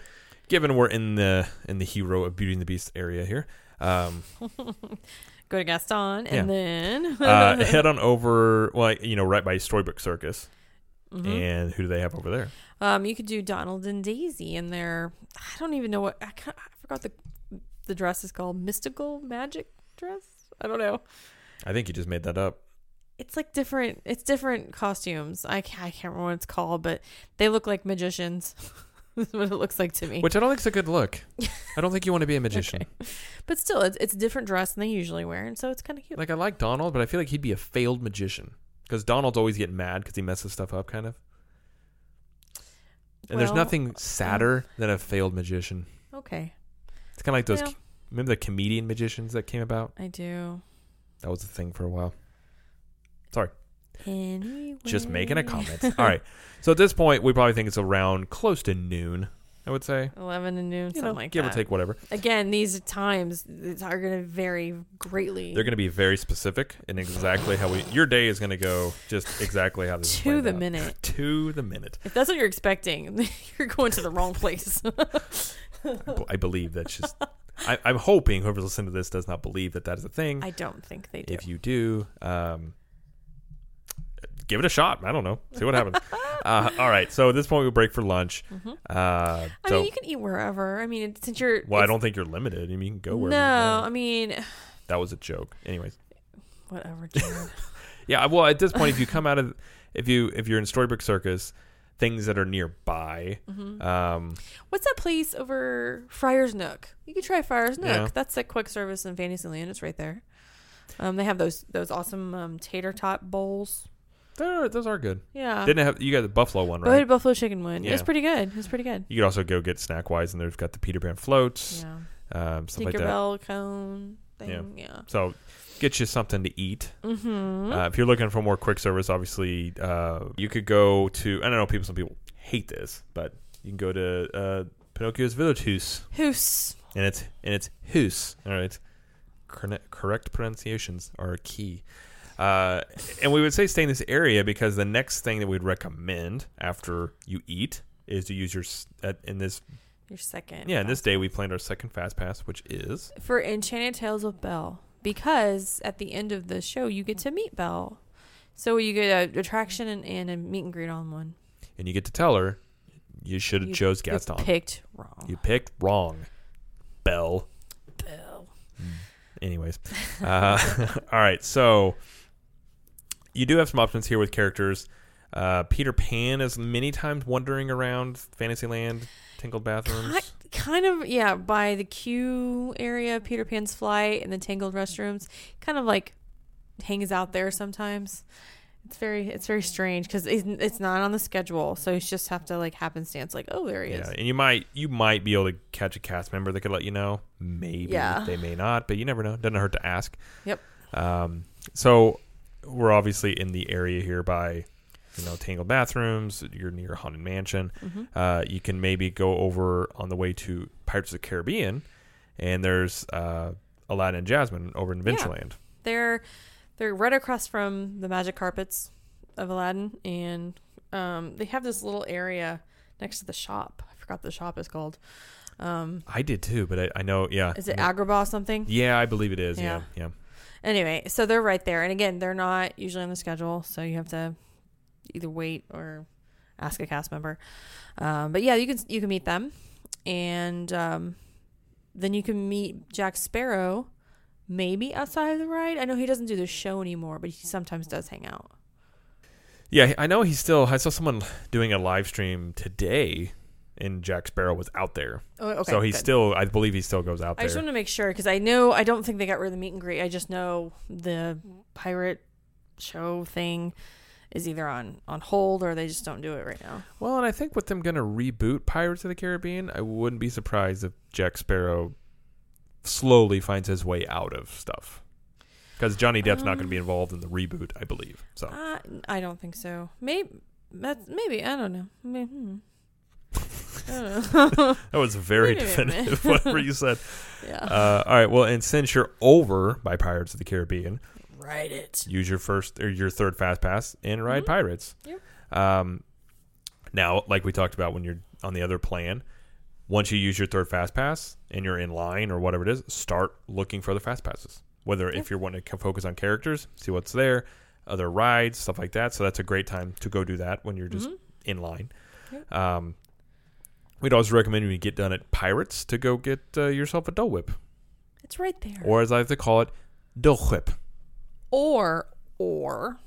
given we're in the in the hero of Beauty and the Beast area here, um, Go to Gaston and then. uh, head on over. Well, you know, right by Storybook Circus. Mhm. And who do they have over there? Um, you could do Donald and Daisy in their. I don't even know what I, I forgot the the dress is called. Mystical magic dress. I don't know. I think you just made that up. It's like different. It's different costumes. I can't, I can't remember what it's called, but they look like magicians. That's what it looks like to me. Which I don't think is a good look. I don't think you want to be a magician. But still, it's it's a different dress than they usually wear, and so it's kind of cute. Like I like Donald, but I feel like he'd be a failed magician because Donald's always getting mad because he messes stuff up, kind of. And there's nothing uh, sadder than a failed magician. Okay, It's kind of like those. Remember the comedian magicians that came about? I do. That was a thing for a while. Anyway. Just making a comment. All right. So at this point, we probably think it's around close to noon. I would say, Eleven and noon, something know, like give that. Give or take whatever. Again, these times are going to vary greatly. They're going to be very specific in exactly how we. Your day is going to go just exactly how this is to the out. minute. To the minute. If that's what you're expecting, you're going to the wrong place. I believe that's just. I, I'm hoping whoever's listening to this does not believe that that is a thing. I don't think they do. if you do, um, give it a shot. I don't know. See what happens. uh, all right. So at this point, we break for lunch. Mhm. Uh, I so, mean, you can eat wherever. I mean, since you're well, I don't think you're limited. I mean, you can go where. No, I mean, that was a joke. Anyways, whatever. Yeah. Well, at this point, if you come out of, if you if you're in Storybook Circus, things that are nearby. Mhm. Um, What's that place over Friar's Nook? You could try Friar's Nook. Yeah. That's like quick service in Fantasyland. It's right there. Um, they have those those awesome um, tater tot bowls. they're- those are good. Yeah. Didn't have you got the buffalo one right? buffalo chicken one. It was pretty good. It was pretty good. You could also go get snack wise, and they've got the Peter Pan floats, Yeah. um, stuff like that. Tinkerbell cone thing. Yeah. So get you something to eat. Mm-hmm. Uh, if you're looking for more quick service, obviously, uh, you could go to. I don't know. People, some people hate this, but you can go to uh, Pinocchio's Village Hoos. and it's and it's Hoos. All right, correct, correct pronunciations are key. Uh, and we would say stay in this area because the next thing that we'd recommend after you eat is to use your in this Your second. yeah in this day we planned our second fast pass which is for Enchanted Tales of Belle because at the end of the show you get to meet Belle. So you get a attraction and, and a meet and greet on one. and you get to tell her you should have You- chose You Gaston picked wrong. you picked wrong Belle Belle. anyways uh, all right so you do have some options here with characters uh, peter pan is many times wandering around fantasyland Tangled bathrooms Ki- Kind of, yeah, by the queue area, Peter Pan's flight and the Tangled restrooms, kind of like hangs out there sometimes. It's very, it's very strange because it's, it's not on the schedule, so you just have to like happenstance, like, oh, there he is. yeah and you might you might be able to catch a cast member that could let you know maybe Yeah. they may not but you never know doesn't hurt to ask Yep. um, so we're obviously in the area here by you know tangled bathrooms you're near haunted mansion hmm uh, you can maybe go over on the way to Pirates of the Caribbean, and there's uh, Aladdin and Jasmine over in Yeah. They're they're right across from the magic carpets of Aladdin, and um, they have this little area next to the shop. I forgot the shop is called. Um, I did too, but I, I know, yeah. is it I Agrabah something? Yeah, I believe it is. Yeah, Yeah. yeah. Anyway, so they're right there, and again, they're not usually on the schedule, so you have to either wait or ask a cast member. Um, but yeah, you can you can meet them, and um, then you can meet Jack Sparrow, maybe outside of the ride. I know he doesn't do the show anymore, but he sometimes does hang out. Yeah, I know he's still. I saw someone doing a live stream today, and Jack Sparrow was out there. Oh, okay. so he's good. still. I believe he still goes out there. I just want to make sure because I know I don't think they got rid of the meet and greet. I just know the pirate show thing is either on on hold or they just don't do it right now. Well, and I think with them going to reboot Pirates of the Caribbean, I wouldn't be surprised if Jack Sparrow slowly finds his way out of stuff. Because Johnny Depp's not going to be Um, involved in the reboot, I believe. So Uh, I don't think so. Maybe that's maybe I don't know. Maybe, hmm. I don't know. that was very Wait a minute. definitive. Whatever you said. yeah. Uh, all right. Well, and since you're over by Pirates of the Caribbean, Write it. use your first or your third fast pass and ride Mhm. Pirates. Yep. Um, now, like we talked about when you're on the other plan, once you use your third fast pass and you're in line or whatever it is, start looking for the fast passes. Whether if you're wanting to focus on characters, see what's there, other rides, stuff like that. So that's a great time to go do that when you're just Mhm. in line. Yep. Um, we'd always recommend when you get done at Pirates to go get uh, yourself a Dole Whip, It's right there. or as I like to call it, Dole Whip. Or or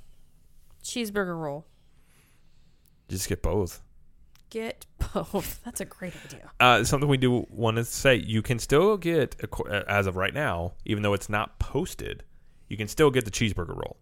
cheeseburger roll. Just get both. Get both. That's a great idea. Uh, something we do want to say: you can still get, uh, as of right now, even though it's not posted, you can still get the cheeseburger roll.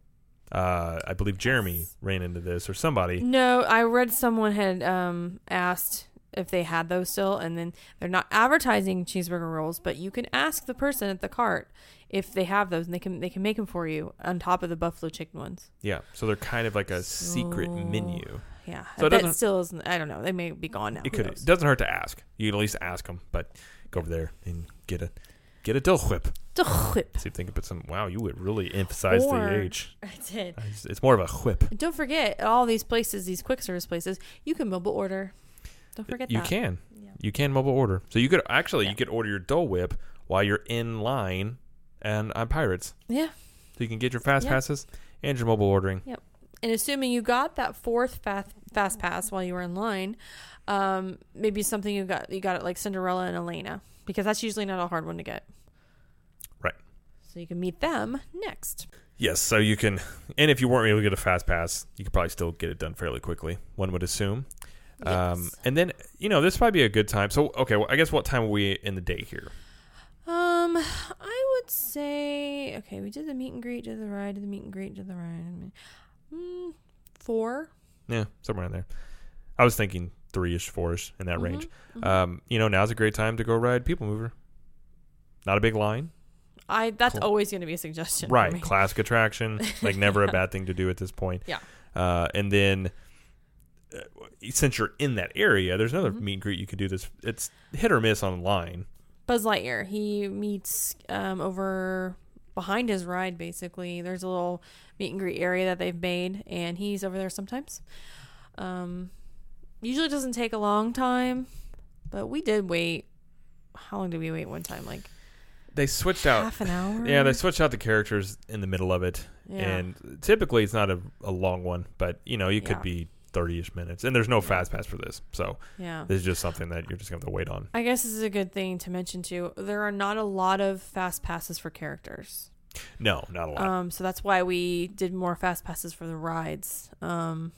Uh, I believe Jeremy ran into this or somebody. No, I read someone had um, asked if they had those still, and then they're not advertising cheeseburger rolls, but you can ask the person at the cart if they have those, and they can they can make them for you on top of the buffalo chicken ones. Yeah, so they're kind of like a secret menu. Yeah, So it that doesn't- still isn't. I don't know. They may be gone now. It could. It doesn't hurt to ask. You can at least ask them, but go over there and get a get a Dill Whip. The whip. See if they can put some. Wow, you would really emphasize Or- the H. I did. It's, it's more of a whip. And don't forget, all these places, these quick service places, you can mobile order. Don't forget that. You that. can. Yeah. You can mobile order. So you could actually Yeah. you could order your Dole Whip while you're in line and on Pirates. Yeah. So you can get your fast passes and your mobile ordering. Yep. And assuming you got that fourth fast fast pass while you were in line, um, maybe something you got you got it like Cinderella and Elena because that's usually not a hard one to get. Right. So you can meet them next. Yes, so you can and if you weren't able to get a fast pass, you could probably still get it done fairly quickly, one would assume. Um, and then, you know, this might be a good time. So, okay, well, I guess what time are we in the day here? Um, I would say okay. We did the meet and greet, did the ride, did the meet and greet, did the ride. Mm, four. Yeah, somewhere in there. I was thinking three ish, four ish in that Mhm, range. mhm. Um, you know, now's a great time to go ride People Mover. Not a big line. I that's cool. always going to be a suggestion. for Right. Classic attraction. Like, never a bad thing to do at this point. Yeah. Uh, and then, since you're in that area, there's another Mhm. meet and greet you could do this. It's hit or miss online. Buzz Lightyear. He meets um, over behind his ride. Basically, there's a little meet and greet area that they've made, and he's over there sometimes. Um, usually doesn't take a long time, but we did wait. How long did we wait one time? Like They switched out. half an hour. Yeah, they switched out the characters in the middle of it. Yeah. And typically it's not a, a long one, but, you know, you could Yeah. be 30 ish minutes. And there's no fast pass for this. So yeah. this is just something that you're just going to have to wait on. I guess this is a good thing to mention too. There are not a lot of fast passes for characters. No, not a lot. Um, so that's why we did more fast passes for the rides. Um,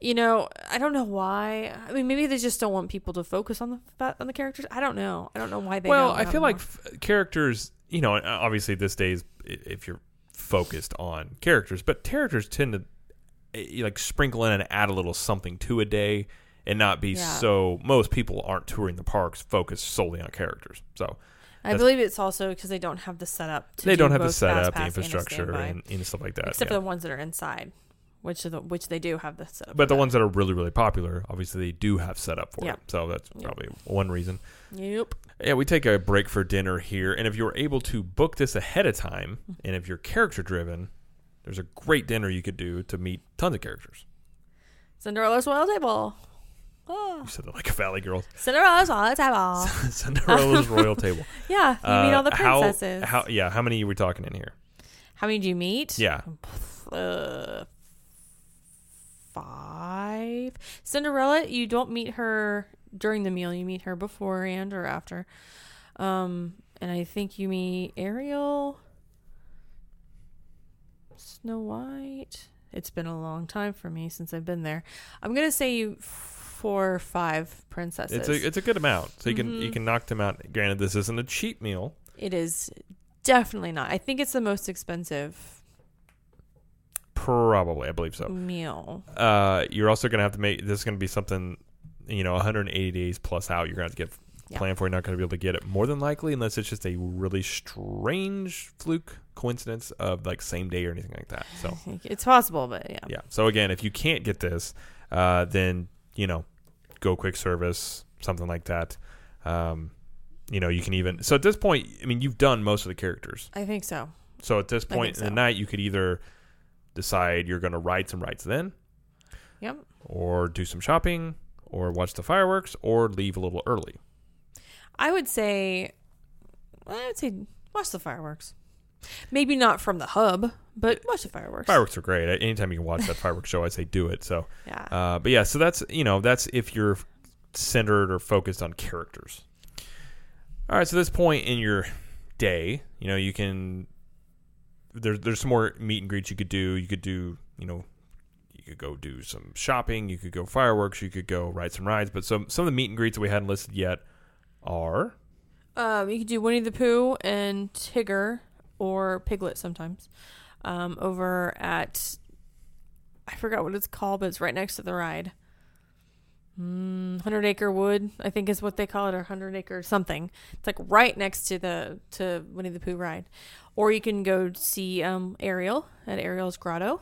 you know, I don't know why. I mean, maybe they just don't want people to focus on the on the characters. I don't know. I don't know why they. well, I feel like f- characters, you know, obviously this days, i- if you're focused on characters, but characters tend to Eh, like sprinkle in and add a little something to a day and not be Yeah. so. Most people aren't touring the parks focused solely on characters. So I believe it's also because they don't have the setup. To they do don't have the setup, the Pass and infrastructure, and, and stuff like that. except yeah. for the ones that are inside, which are the, which they do have the setup. But for the ones that are really, really popular, obviously they do have setup for Yeah. it. So that's Yep. probably one reason. that. Yep. Yeah, we take a break for dinner here, and if you're able to book this ahead of time, and if you're character driven, there's a great dinner you could do to meet tons of characters. Cinderella's royal table. Oh. You said it like a Valley Girl. Cinderella's royal table. Cinderella's royal table. yeah, you meet all the Uh, how- princesses. How, yeah, how many are we talking in here? How many do you meet? Yeah, Uh, five. Cinderella, you don't meet her during the meal. You meet her before and or after. Um, and I think you meet Ariel, Snow White, It's been a long time for me since I've been there. I'm gonna say you four or five princesses. It's a it's a good amount, so you can you Mhm. can knock them out. Granted, this isn't a cheap meal. it is definitely not. I think it's the most expensive Probably, I believe so. meal. Uh, you're also gonna have to make this is gonna be something, you know, 180 days plus out. You're gonna have to get Yeah. plan for. You're not gonna be able to get it more than likely, unless it's just a really strange fluke coincidence of like same day or anything like that. So It's possible, but yeah. yeah. So again, if you can't get this, uh, then you know, go quick service, something like that. Um, you know, you can even so at this point, I mean, you've done most of the characters. I think so. So at this point in the night, you could either decide you're going to ride some rides then, Yep. or do some shopping, or watch the fireworks, or leave a little early. I would say, I would say, watch the fireworks. Maybe not from the hub, but watch the fireworks. Fireworks are great. Anytime you can watch that fireworks show, I say do it. So, Yeah. uh, but yeah, so that's you know that's if you're centered or focused on characters. All right, so this point in your day, you know, you can there's there's some more meet and greets you could do. You could do you know you could go do some shopping. You could go fireworks. You could go ride some rides. But some some of the meet and greets that we hadn't listed yet are Um, you could do Winnie the Pooh and Tigger or Piglet sometimes. Um, over at I forgot what it's called, but it's right next to the ride. Mm, Hundred Acre Wood, I think is what they call it, or Hundred Acre something. It's like right next to the to Winnie the Pooh ride. Or you can go see um, Ariel at Ariel's Grotto.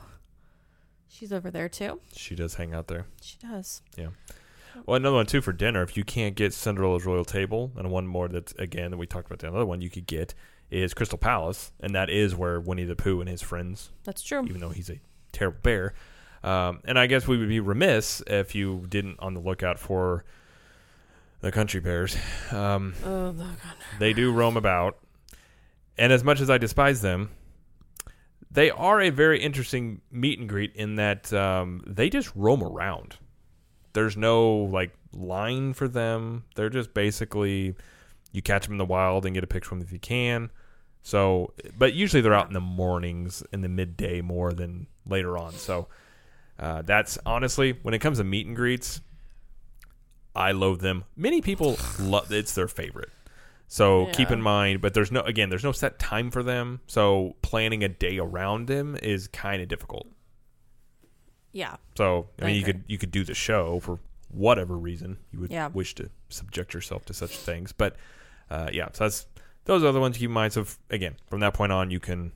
She's over there too. she does hang out there. She does. Well, another one too for dinner. If you can't get Cinderella's Royal Table, and one more that's again that we talked about the other one you could get is Crystal Palace, and that is where Winnie the Pooh and his friends, That's true. even though he's a terrible bear. Um, and I guess we would be remiss if you didn't on the lookout for the country bears. Um, Oh, the God. they do roam about, and as much as I despise them, they are a very interesting meet and greet in that um, they just roam around. There's no like line for them. They're just basically you catch them in the wild and get a picture of them if you can. So, but usually they're out in the mornings, in the midday more than later on. So, uh, that's honestly when it comes to meet and greets, I loathe them. Many people love it's their favorite. So keep in mind, but there's no again, there's no set time for them. So planning a day around them is kind of difficult. Yeah. So I I mean, you could you could do the show for whatever reason you would Yeah. wish to subject yourself to such things. But uh, yeah, so that's those are the ones to keep in mind. So if, again, from that point on, you can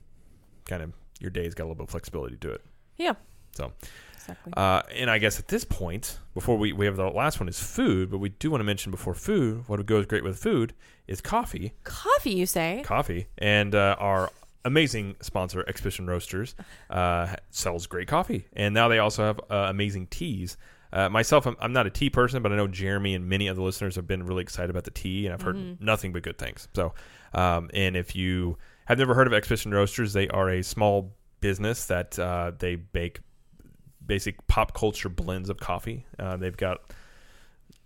kind of your day's got a little bit of flexibility to it. Yeah. So Exactly. uh, and I guess at this point, before we we have the last one is food, but we do want to mention before food, what goes great with food is coffee Coffee, you say? coffee and uh, our amazing sponsor expedition roasters uh, sells great coffee. And now they also have uh, amazing teas. Uh, myself I'm, I'm not a tea person but i know jeremy and many other listeners have been really excited about the tea and i've heard Mhm. nothing but good things. So um, and if you have never heard of expedition roasters they are a small business that uh, they bake basic pop culture blends of coffee. Uh, they've got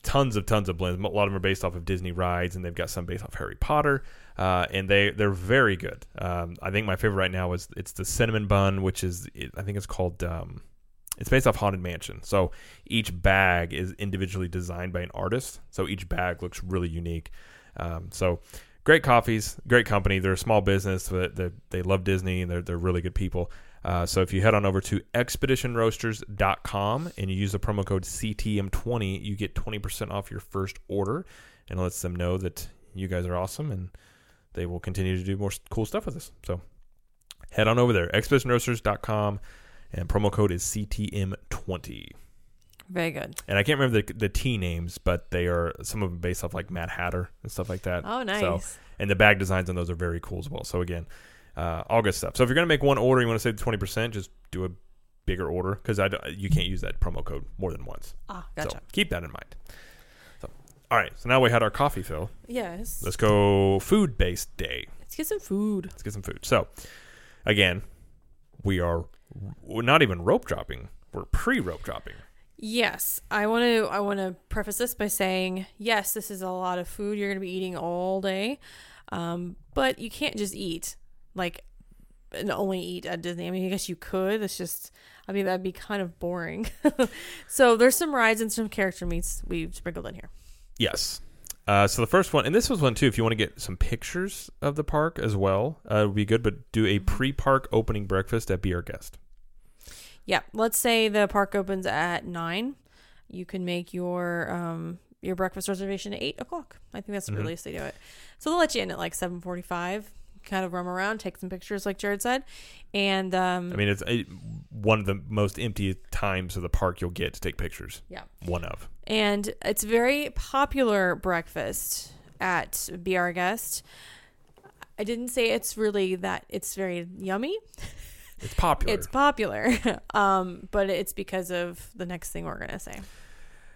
tons of tons of blends. A lot of them are based off of Disney rides, and they've got some based off Harry Potter. Uh, and they they're very good. Um, I think my favorite right now is it's the cinnamon bun, which is I think it's called. Um, it's based off Haunted Mansion. So each bag is individually designed by an artist. So each bag looks really unique. Um, so great coffees, great company. They're a small business. But they, they love Disney and they're, they're really good people. Uh, so if you head on over to expeditionroasters.com and you use the promo code CTM20, you get 20% off your first order and it lets them know that you guys are awesome and they will continue to do more cool stuff with us. So head on over there, expeditionroasters.com and promo code is CTM20. Very good. And I can't remember the, the T names, but they are some of them based off like Mad Hatter and stuff like that. Oh, nice. So, and the bag designs on those are very cool as well. So again, uh, all good stuff. So if you're gonna make one order, you want to save twenty percent, just do a bigger order because I you can't use that promo code more than once. ah, gotcha. So keep that in mind. So all right, so now we had our coffee fill. yes. Let's go food based day. Let's get some food. Let's get some food. So again, we are we're not even rope dropping. We're pre rope dropping. Yes, I want to. I want to preface this by saying, yes, this is a lot of food you're going to be eating all day, um, but you can't just eat. Like, and only eat at Disney. I mean, I guess you could. It's just, I mean, that'd be kind of boring. so there's some rides and some character meets we've sprinkled in here. Yes. Uh, so the first one, and this was one too. If you want to get some pictures of the park as well, uh, it would be good. But do a pre-park opening breakfast at Be Our Guest. Yeah, let's say the park opens at nine. You can make your um your breakfast reservation at eight o'clock. I think that's the Mhm. earliest they do it. So they'll let you in at like seven forty five. Kind of roam around, take some pictures, like Jared said, and um, I mean, it's uh one of the most empty times of the park you'll get to take pictures. Yeah. One of. and it's very popular breakfast at Be Our Guest. I didn't say it's really that it's very yummy. It's popular. It's popular, um, but it's because of the next thing we're gonna say.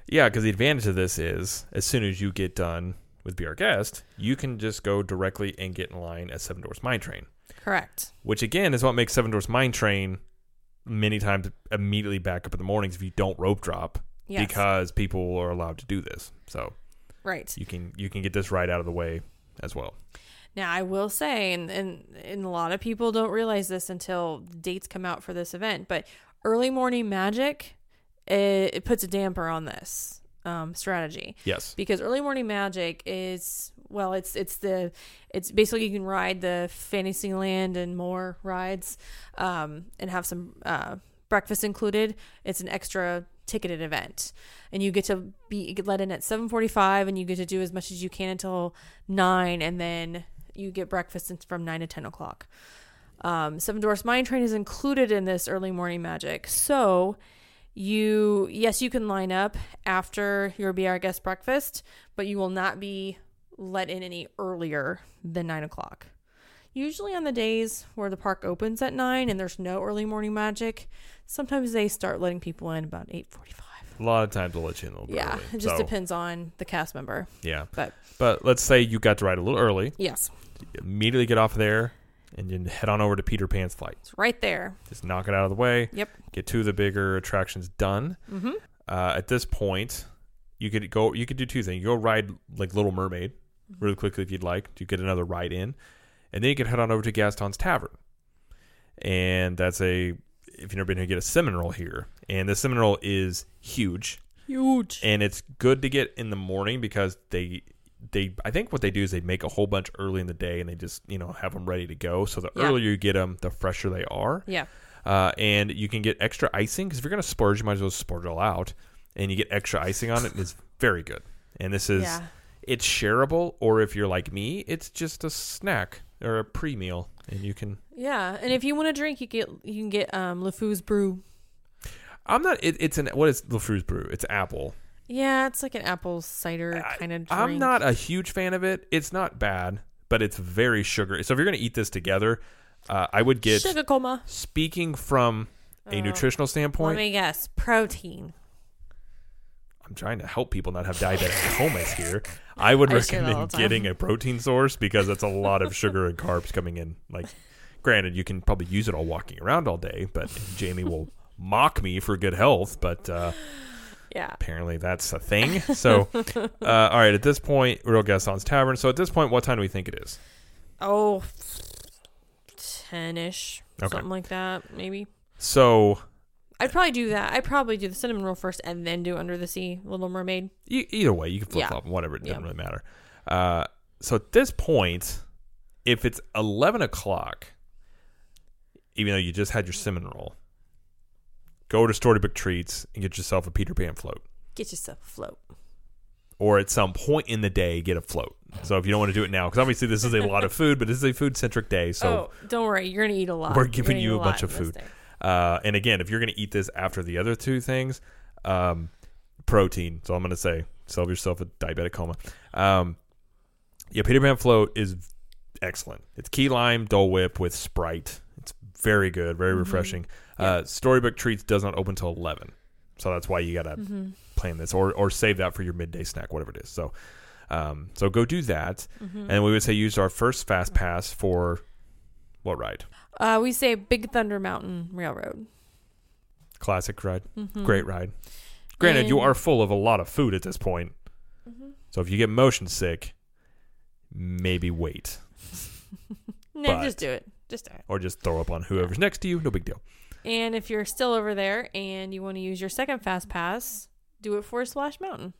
Yeah, because the advantage of this is as soon as you get done with Be Our Guest, you can just go directly and get in line at Seven Dwarfs Mine Train, Correct. which again is what makes Seven Dwarfs Mine Train many times immediately back up in the mornings if you don't rope drop Yes. because people are allowed to do this. So right. you can you can get this right out of the way as well. Now I will say, and, and and a lot of people don't realize this until dates come out for this event, but early morning magic it, it puts a damper on this um, strategy Yes. because early morning magic is well, it's it's the it's basically you can ride the Fantasyland and more rides, um, and have some uh, breakfast included. It's an extra ticketed event, and you get to be get let in at seven forty five, and you get to do as much as you can until nine, and then you get breakfast from nine to ten o'clock. Um, Seven Dwarfs Mine Train is included in this early morning magic, so you yes you can line up after your be our guest breakfast but you will not be let in any earlier than nine o'clock usually on the days where the park opens at nine and there's no early morning magic sometimes they start letting people in about 8.45 A lot of times they'll let you in a little bit yeah early. it just So, depends on the cast member Yeah. But- but let's say you got to ride a little early, yes immediately get off there and then head on over to Peter Pan's flight. it's right there Just knock it out of the way. Yep. Get two of the bigger attractions done. mm-hmm Uh, at this point, you could go. You could do two things. You go ride like Little Mermaid really quickly if you'd like. You get another ride in, and then you can head on over to Gaston's Tavern. And that's a if you've never been here, get a cinnamon roll here, and the cinnamon roll is huge, huge and it's good to get in the morning because they they I think what they do is they make a whole bunch early in the day, and they just you know have them ready to go. So the Yeah. earlier you get them, the fresher they are. yeah Uh, and you can get extra icing because if you're going to splurge, you might as well splurge it all out. And you get extra icing on it, and it's very good. And this is yeah it's shareable, or if you're like me, it's just a snack or a pre meal, and you can. yeah and if you want to drink you get you can get um LeFou's brew I'm not. It, it's an what is LeFou's brew? It's apple. Yeah it's like an apple cider kind of drink I'm not a huge fan of it. It's not bad, but it's very sugary. So if you're going to eat this together, uh, I would get. sugar coma Speaking from a Oh. nutritional let standpoint, me guess protein I'm trying to help people not have diabetic comas here. I would I say that all recommend the time. getting a protein source because that's a lot of sugar and carbs coming in. Like, granted, you can probably use it all walking around all day, but Jamie will mock me for good health. But uh, yeah apparently that's a thing. So, uh, all right, at this point, Real Gaston's Tavern. So, at this point, what time do we think it is? Oh, 10 ish. Okay. Something like that, maybe. So, I'd probably do that. I'd probably do the cinnamon roll first and then do Under the Sea, Little Mermaid. e- either way, you can flip Yeah. flop, whatever. It doesn't Yeah. really matter. Uh, so, at this point, if it's 11 o'clock, even though you just had your cinnamon roll, go to Storybook Treats and get yourself a Peter Pan float. Get yourself a float. Or at some point in the day, get a float. So if you don't want to do it now, because obviously this is a lot of food, but this is a food centric day. So, oh, don't worry. You're going to eat a lot. We're giving you eat a bunch of food. uh, and again, if you're going to eat this after the other two things, um, protein. So I'm going to say, solve yourself a diabetic coma. Um, yeah, Peter Pan float is excellent. It's key lime Dole Whip with Sprite. It's very good, very Mhm. refreshing. Uh, Storybook Treats does not open till 11. So that's why you got to Mhm. plan this or, or save that for your midday snack, whatever it is. So, um, so go do that. Mhm. And we would say use our first fast pass for what ride? Uh, we say Big Thunder Mountain Railroad. Classic ride. Mhm. Great ride. Granted, you are full of a lot of food at this point. Mhm. So if you get motion sick, maybe wait. Nah, but- just do it. Just do it. or just throw up on whoever's next to you. No big deal. And if you're still over there and you want to use your second fast pass, do it for Splash Mountain.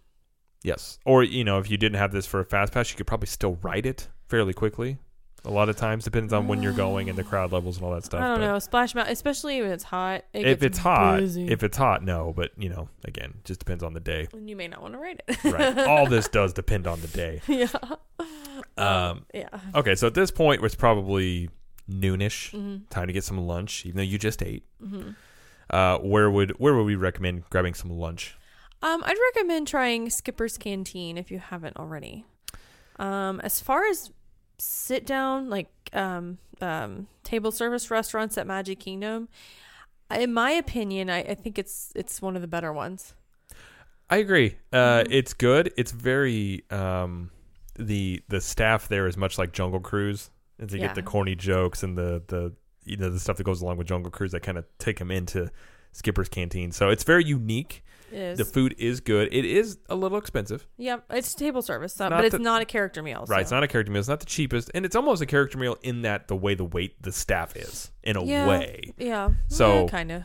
Yes. Or, you know, if you didn't have this for a fast pass, you could probably still ride it fairly quickly. A lot of times, depends on when you're going and the crowd levels and all that stuff. I don't know. Splash Mountain, especially when it's hot. It If it's hot, busy. if it's hot, no. But, you know, again, just depends on the day. And you may not want to ride it. Right. all this does depend on the day. yeah. Um, Yeah. okay. So at this point, it's probably noonish. hmm Time to get some lunch, even though you just ate. hmm Uh, where would where would we recommend grabbing some lunch? Um, I'd recommend trying Skipper's Canteen if you haven't already. Um, as far as sit down like um, um, table service restaurants at Magic Kingdom, in my opinion, I, I think it's it's one of the better ones. I agree. Uh, Mhm. It's good. It's very um, the the staff there is much like Jungle Cruise, and to Yeah. get the corny jokes and the the you know the stuff that goes along with Jungle Cruise that kind of take them into Skipper's Canteen. So it's very unique. It. The food is good. It is a little expensive, yep, it's table service, so, but it's the- not a character meal. right? It's not a character meal. It's not the cheapest, and it's almost a character meal in that the way the weight the staff is in a Yeah. way. Yeah. So- kind of.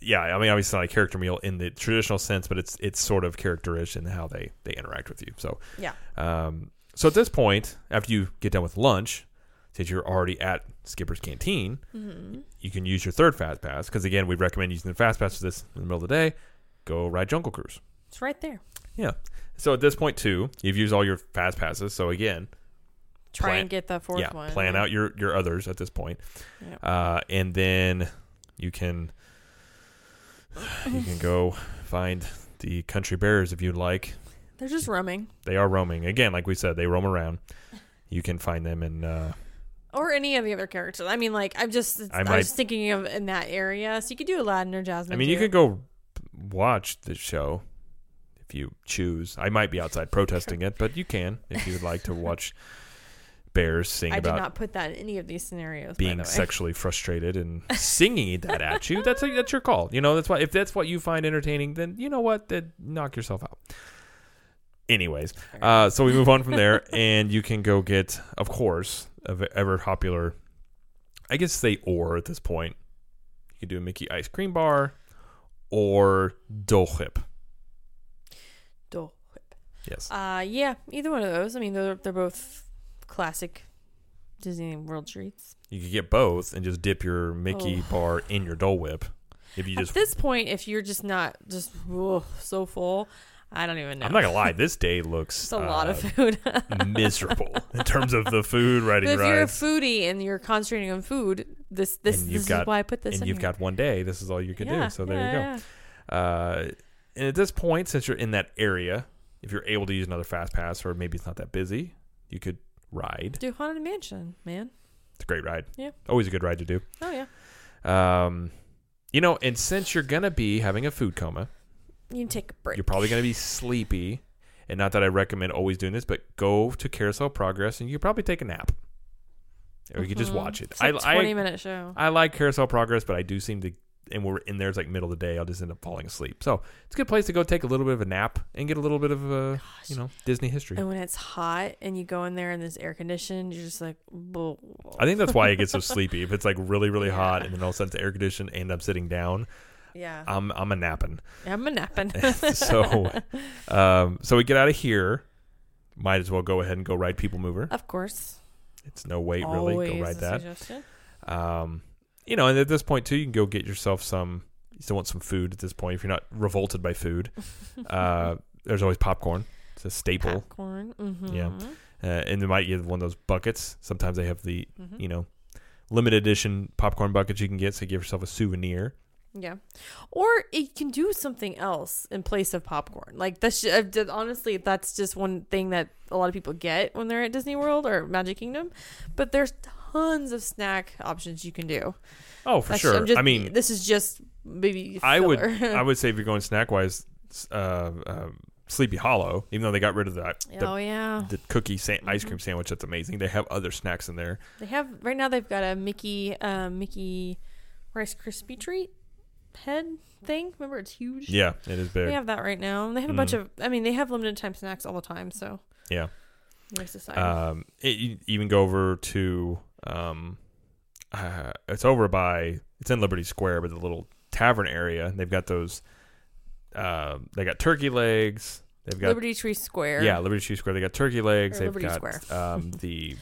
yeah, I mean, obviously not a character meal in the traditional sense, but it's it's sort of characterish in how they they interact with you. So Yeah. Um, so at this point, after you get done with lunch, since you're already at Skipper's Canteen, hmm you can use your third fast pass. Because again, we recommend using the fast pass for this in the middle of the day. Go ride Jungle Cruise. It's right there. Yeah. So at this point too, you've used all your fast passes. So again, Try Plan- and get the fourth yeah, one. plan out your your others at this point, uh, and then you can you can go find the country bears if you'd like. They're just roaming. They are roaming again, like we said. They roam around. You can find them in. Uh, Or any of the other characters. I mean, like I'm just I I, might- was thinking of in that area, so you could do Aladdin or Jasmine. I mean, you too. could go watch the show if you choose. I might be outside protesting it, but you can if you would like to watch bears sing I did about not put that in any of these scenarios. by being the way. sexually frustrated and singing that at you. That's that's your call. You know, that's why if that's what you find entertaining, then you know what, then knock yourself out. Anyways, uh, so we move on from there, and you can go get, of course, ever popular. I guess say or at this point. You can do a Mickey ice cream bar, or Dole Whip. Dole Whip. Yes. Uh, yeah, either one of those. I mean, they're they're both classic Disney World treats. You could get both and just dip your Mickey Oh. bar in your Dole Whip. If you just At this point, if you're just not just ugh, so full, I don't even know. I'm not gonna lie, this day looks It's a lot of uh, food. miserable in terms of the food riding But if you're a foodie and you're concentrating on food, this this, this you've is why I put this. and in you've here. got one day. This is all you can Yeah, do. So there yeah, you go. Uh, and at this point, since you're in that area, if you're able to use another fast pass, or maybe it's not that busy, you could ride. Do Haunted Mansion, man. It's a great ride. Yeah. always a good ride to do. Oh yeah, Um, you know, and since you're gonna be having a food coma, you can take a break. you're probably gonna be sleepy. And not that I recommend always doing this, but go to Carousel Progress and you probably take a nap. Or you could just Mhm. watch it. It's a I, twenty I minute show. I like Carousel Progress, but I do seem to, and we're in there. It's like middle of the day. I'll just end up falling asleep. So it's a good place to go take a little bit of a nap and get a little bit of uh, you know Disney history. and when it's hot and you go in there and there's air conditioned, you're just like, "Bull." I think that's why I get so sleepy. If it's like really really hot and then all of a sudden it's air conditioned and I'm sitting down, yeah, I'm I'm a napping. I'm a napping. so um, so we get out of here. Might as well go ahead and go ride People Mover. of course, It's no wait really. Go ride that. suggestion. Um, you know, and at this point too, you can go get yourself some. You still want some food at this point if you're not revolted by food. Uh, there's always popcorn. It's a staple. Popcorn. Mm-hmm. Yeah. Uh, and they might get one of those buckets. Sometimes they have the Mm-hmm. you know limited edition popcorn buckets you can get. So you give yourself a souvenir. Yeah, or it can do something else in place of popcorn. Like that's ju- honestly, that's just one thing that a lot of people get when they're at Disney World or Magic Kingdom. But there's tons of snack options you can do. Oh, for That's- sure. Just- I mean, this is just maybe. I would. I would say if you're going snack wise, uh, uh, Sleepy Hollow. Even though they got rid of that. the, oh yeah, the cookie sa- ice Mhm. cream sandwich, that's amazing. They have other snacks in there. they have right now. They've got a Mickey, uh, Mickey Rice Krispie treat head thing. Remember, it's huge. Yeah, it is big. They have that right now. They have a bunch Mhm. of. I mean, they have limited time snacks all the time. So Yeah. guys decide. Um, it, you even go over to um, uh, it's over by it's in Liberty Square, but the little tavern area. They've got those. Uh, they got turkey legs. They've got Liberty Tree Square. yeah, Liberty Tree Square. They got turkey legs. Or They've Liberty got Square. um, the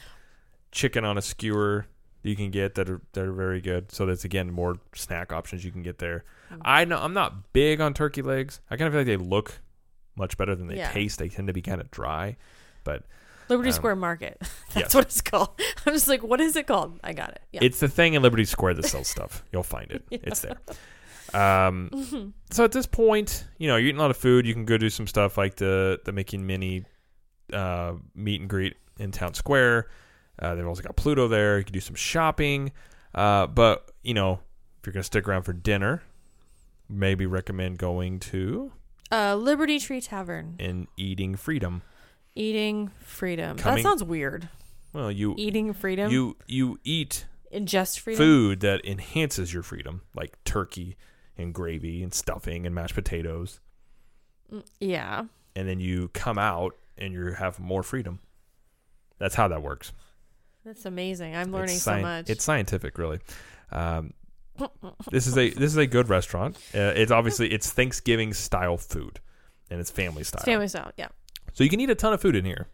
chicken on a skewer you can get that are that are very good. So that's again more snack options you can get there. Mm. I know I'm not big on turkey legs. I kind of feel like they look much better than they Yeah. taste. They tend to be kind of dry, but Liberty Um, Square Market. That's yes. what it's called. I'm just like, what is it called? I got it. Yeah. it's the thing in Liberty Square that sells stuff. You'll find it. It's there. Um, so at this point, you know, you're eating a lot of food. You can go do some stuff like the the Mickey and Minnie uh, meet and greet in Town Square. Uh, they've also got Pluto there. You can do some shopping. Uh, but you know, if you're gonna stick around for dinner, maybe recommend going to uh, Liberty Tree Tavern. and eating freedom. Eating freedom. Coming- that sounds weird. Well, you Eating freedom. you you eat ingest freedom. food that enhances your freedom, like turkey and gravy and stuffing and mashed potatoes, Mm, Yeah. and then you come out and you have more freedom. That's how that works. That's amazing. I'm learning it's so much. It's scientific, really. Um, this is a this is a good restaurant. Uh, it's obviously it's Thanksgiving style food, and it's family style. It's family style. Yeah. So you can eat a ton of food in here.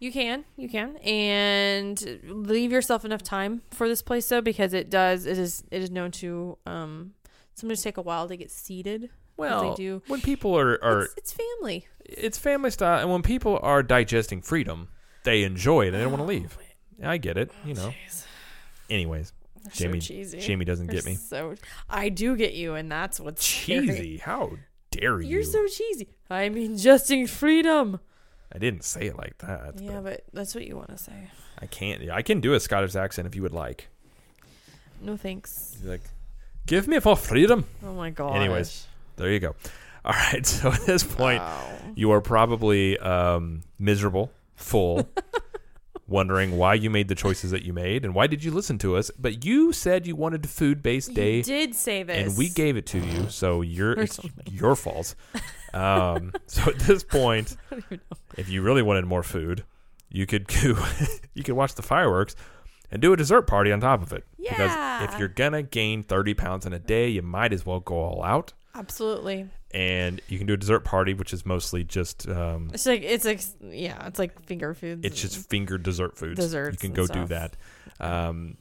You can, you can, and leave yourself enough time for this place though, because it does. It is. It is known to um sometimes take a while to get seated. Well, they do. when people are are It's, it's family. it's family style, and when people are digesting freedom, they enjoy it and they don't want to Oh, leave. I get it, you know. Jeez. Anyways, They're Jamie- so cheesy. Jamie doesn't They're get me. So I do get you, and that's what's scary. Cheesy? How dare you? You're so cheesy. I'm ingesting freedom. I didn't say it like that. yeah, but but that's what you want to say. I can't. I can do a Scottish accent if you would like. No thanks. Like, give me for freedom. Oh my god. Anyways, There you go. All right. So at this point, Wow. you are probably um, miserable, full, wondering why you made the choices that you made and why did you listen to us. But you said you wanted a food-based day, You did say this, and we gave it to you. So you're it's your fault. Um, so at this point, I don't even know. if you really wanted more food, you could go, you could watch the fireworks and do a dessert party on top of it. Because if you're gonna gain 30 pounds in a day, you might as well go all out. Absolutely. And you can do a dessert party, which is mostly just um, It's like it's like yeah, it's like finger foods. it's just finger dessert foods. Desserts you can go do stuff. that. Um,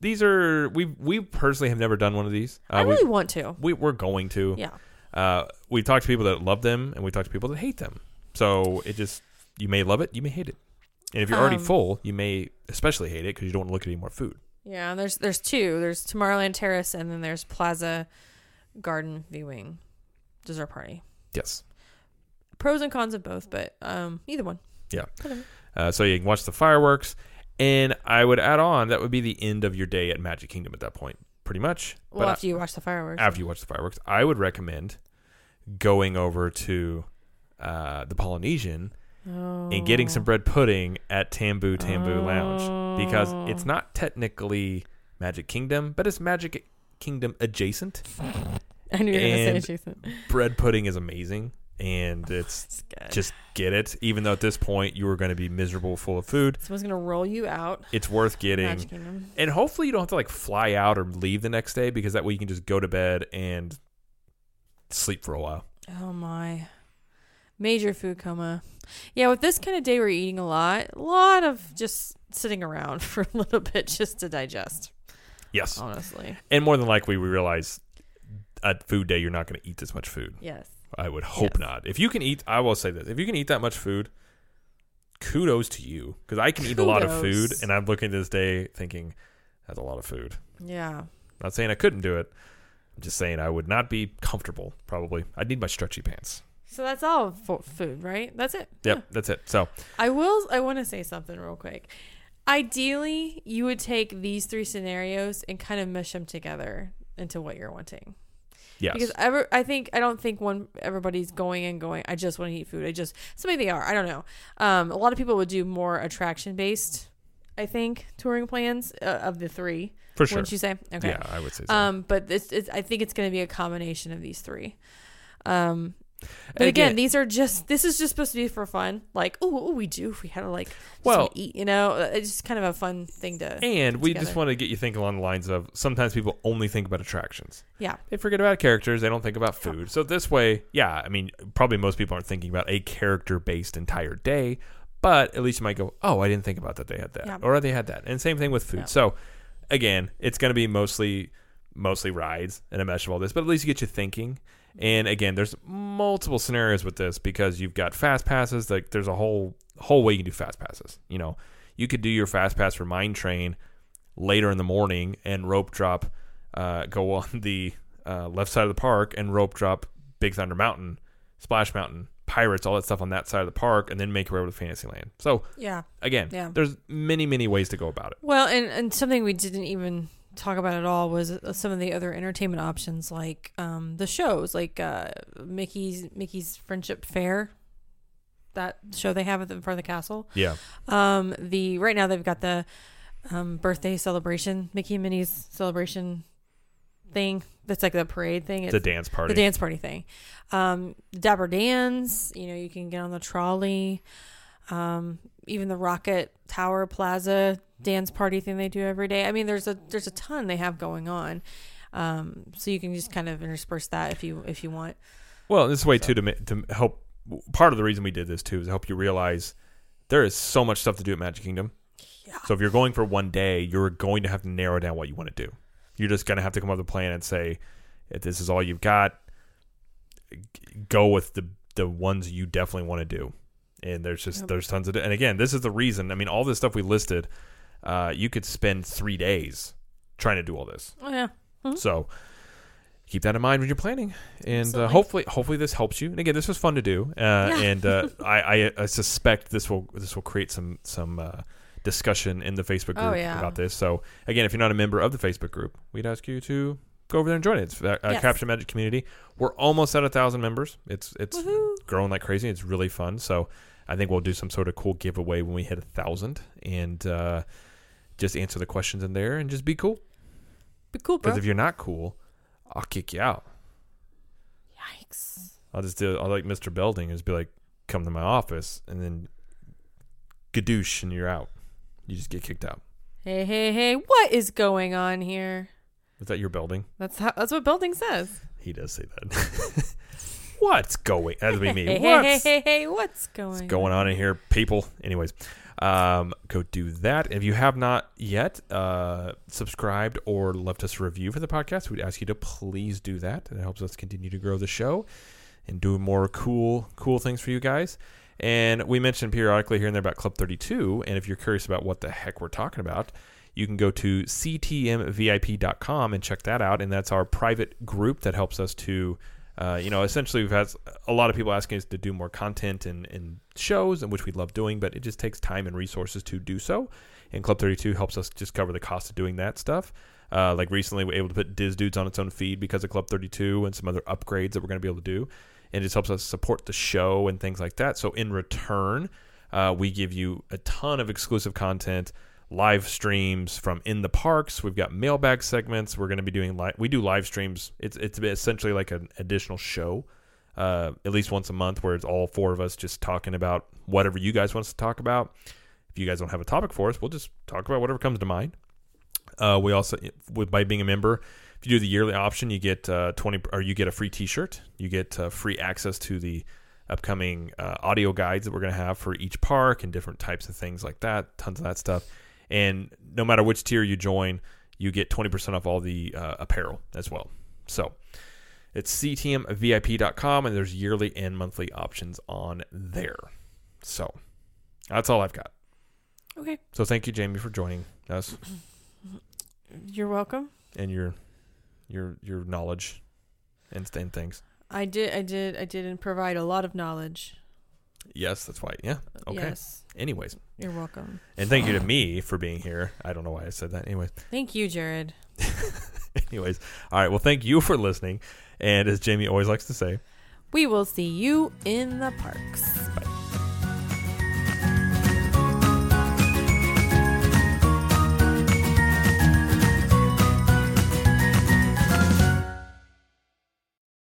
these are we we personally have never done one of these. Uh, I we, really want to. we we're going to. Yeah. Uh, we talk to people that love them, and we talk to people that hate them. So it just you may love it, you may hate it, and if you're already Um, full, you may especially hate it because you don't want to look at any more food. Yeah, and there's there's two. There's Tomorrowland Terrace and then there's Plaza Garden Viewing dessert party. Yes. Pros and cons of both, but um either one. Yeah. Uh, so you can watch the fireworks, and I would add on that would be the end of your day at Magic Kingdom at that point, pretty much. Well, But after you watch the fireworks. after you watch the fireworks, I would recommend going over to uh, the Polynesian and getting some Oh. bread pudding at Tambu Tambu Lounge because Oh. it's not technically Magic Kingdom, but it's Magic Kingdom adjacent. I knew you were gonna say Jason. Bread pudding is amazing, and oh, it's It's good. just get it. Even though at this point you are going to be miserable, full of food, Someone's gonna roll you out. it's worth getting. Kingdom. And hopefully you don't have to like fly out or leave the next day because that way you can just go to bed and sleep for a while. Oh my. Major food coma. Yeah, with this kind of day we're eating a lot. A lot of just sitting around for a little bit just to digest, Yes. honestly. And more than likely we realize at food day you're not going to eat this much food. Yes. I would hope Yes. not. If you can eat, I will say this: if you can eat that much food, kudos to you because I can eat a lot of food, and I'm looking at this day thinking that's a lot of food. Yeah. Not saying I couldn't do it. I'm just saying I would not be comfortable. Probably, I'd need my stretchy pants. So that's all for food, right? That's it. Yep, Yeah. that's it. So I will. I want to say something real quick. Ideally, you would take these three scenarios and kind of mesh them together into what you're wanting. yes, Because ever, I think I don't think one everybody's going and going. I just want to eat food. I just some maybe they are. I don't know. Um, a lot of people would do more attraction based. I think touring plans uh, of the three. for sure. Wouldn't you say? Okay. Yeah, I would say so. Um, but this is, I think it's going to be a combination of these three. Um, But again, these are just this is just supposed to be for fun. Like, oh, we do if we had to like Well- eat, you know, Uh, it's just kind of a fun thing to. and we just want to get you thinking along the lines of sometimes people only think about attractions. yeah, They forget about characters. They don't think about food. So this way, yeah, I mean, probably most people aren't thinking about a character-based entire day, but at least you might go, "Oh, I didn't think about that. They had that, Yeah. or they had that." And same thing with food. Yeah. So again, it's going to be mostly mostly rides and a mesh of all this, but at least you get you thinking. And again, there's multiple scenarios with this because you've got fast passes. Like there's a whole whole way you can do fast passes. You know, you could do your fast pass for Mine Train later in the morning and rope drop, uh, go on the uh, left side of the park and rope drop Big Thunder Mountain, Splash Mountain, Pirates, all that stuff on that side of the park, and then make your way over to Fantasyland. So yeah. again, Yeah. there's many many ways to go about it. Well, and and something we didn't even talk about at all was some of the other entertainment options, like um the shows, like uh Mickey's Mickey's Friendship Fair. That show they have at the in front of the castle. Yeah, Um, the right now they've got the um, birthday celebration, Mickey and Minnie's celebration thing. That's like the parade thing. It's the dance party. The dance party thing. Um, Dapper Dans, you know, you can get on the trolley. Um, even the Rocket Tower Plaza dance party thing they do every day. I mean, there's a there's a ton they have going on. Um, so you can just kind of intersperse that if you if you want. Well, this way too to to help. Part of the reason we did this too is to help you realize there is so much stuff to do at Magic Kingdom. Yeah. So if you're going for one day, you're going to have to narrow down what you want to do. You're just going to have to come up with a plan and say, if this is all you've got, go with the the ones you definitely want to do. And there's just Yep. there's tons of and again, this is the reason. I mean, all this stuff we listed, uh, you could spend three days trying to do all this. Oh yeah. Mhm. So keep that in mind when you're planning, and uh, hopefully, hopefully this helps you. And again, this was fun to do, uh, and uh, I, I, I suspect this will this will create some some uh, discussion in the Facebook group Oh, yeah. about this. So again, if you're not a member of the Facebook group, we'd ask you to go over there and join it. It's uh, Yes. Capture the Magic community. We're almost at a thousand members. It's it's Woohoo. growing like crazy. It's really fun. So I think we'll do some sort of cool giveaway when we hit a thousand, and uh, just answer the questions in there and just be cool. Be cool, bro. Because if you're not cool, I'll kick you out. Yikes. I'll just do. I'll like Mr. Belding and just be like, come to my office, and then gadoosh, and you're out. You just get kicked out. Hey, hey, hey! What is going on here? Is that your building? That's how. That's what Belding says. He does say that. What's going? That'd be me. Hey, hey, hey, What's hey! What's going? going on in here, people? Anyways, um, go do that. If you have not yet uh, subscribed or left us a review for the podcast, we'd ask you to please do that. It helps us continue to grow the show and do more cool, cool things for you guys. And we mentioned periodically here and there about Club 32. And if you're curious about what the heck we're talking about, you can go to ctmvip.com and check that out. And that's our private group that helps us to, uh, you know, essentially we've had a lot of people asking us to do more content and, and shows, and which we love doing, but it just takes time and resources to do so. And Club 32 helps us just cover the cost of doing that stuff. Uh, like recently, we were able to put Diz Dudes on its own feed because of Club 32 and some other upgrades that we're going to be able to do. And it just helps us support the show and things like that. So in return, uh, we give you a ton of exclusive content, live streams from in the parks. We've got mailbag segments. We're going to be doing live. We do live streams. It's it's essentially like an additional show, uh, at least once a month, where it's all four of us just talking about whatever you guys want us to talk about. If you guys don't have a topic for us, we'll just talk about whatever comes to mind. Uh, we also, with by being a member, if you do the yearly option, you get uh, twenty or you get a free T-shirt. You get uh, free access to the upcoming uh, audio guides that we're going to have for each park and different types of things like that. Tons of that stuff. And no matter which tier you join, you get twenty percent off all the uh, apparel as well. So it's ctmvip.com, and there's yearly and monthly options on there. So that's all I've got. Okay, So thank you, Jamie, for joining us you're welcome. and your your your knowledge and, and things. I did, I did, I did and provide a lot of knowledge. Yes, that's why. Yeah. Okay. Yes, Anyways, you're welcome. and thank you to me for being here. I don't know why I said that. Anyways, Thank you, Jared. anyways. All right. Well, thank you for listening. And as Jamie always likes to say, We will see you in the parks. bye.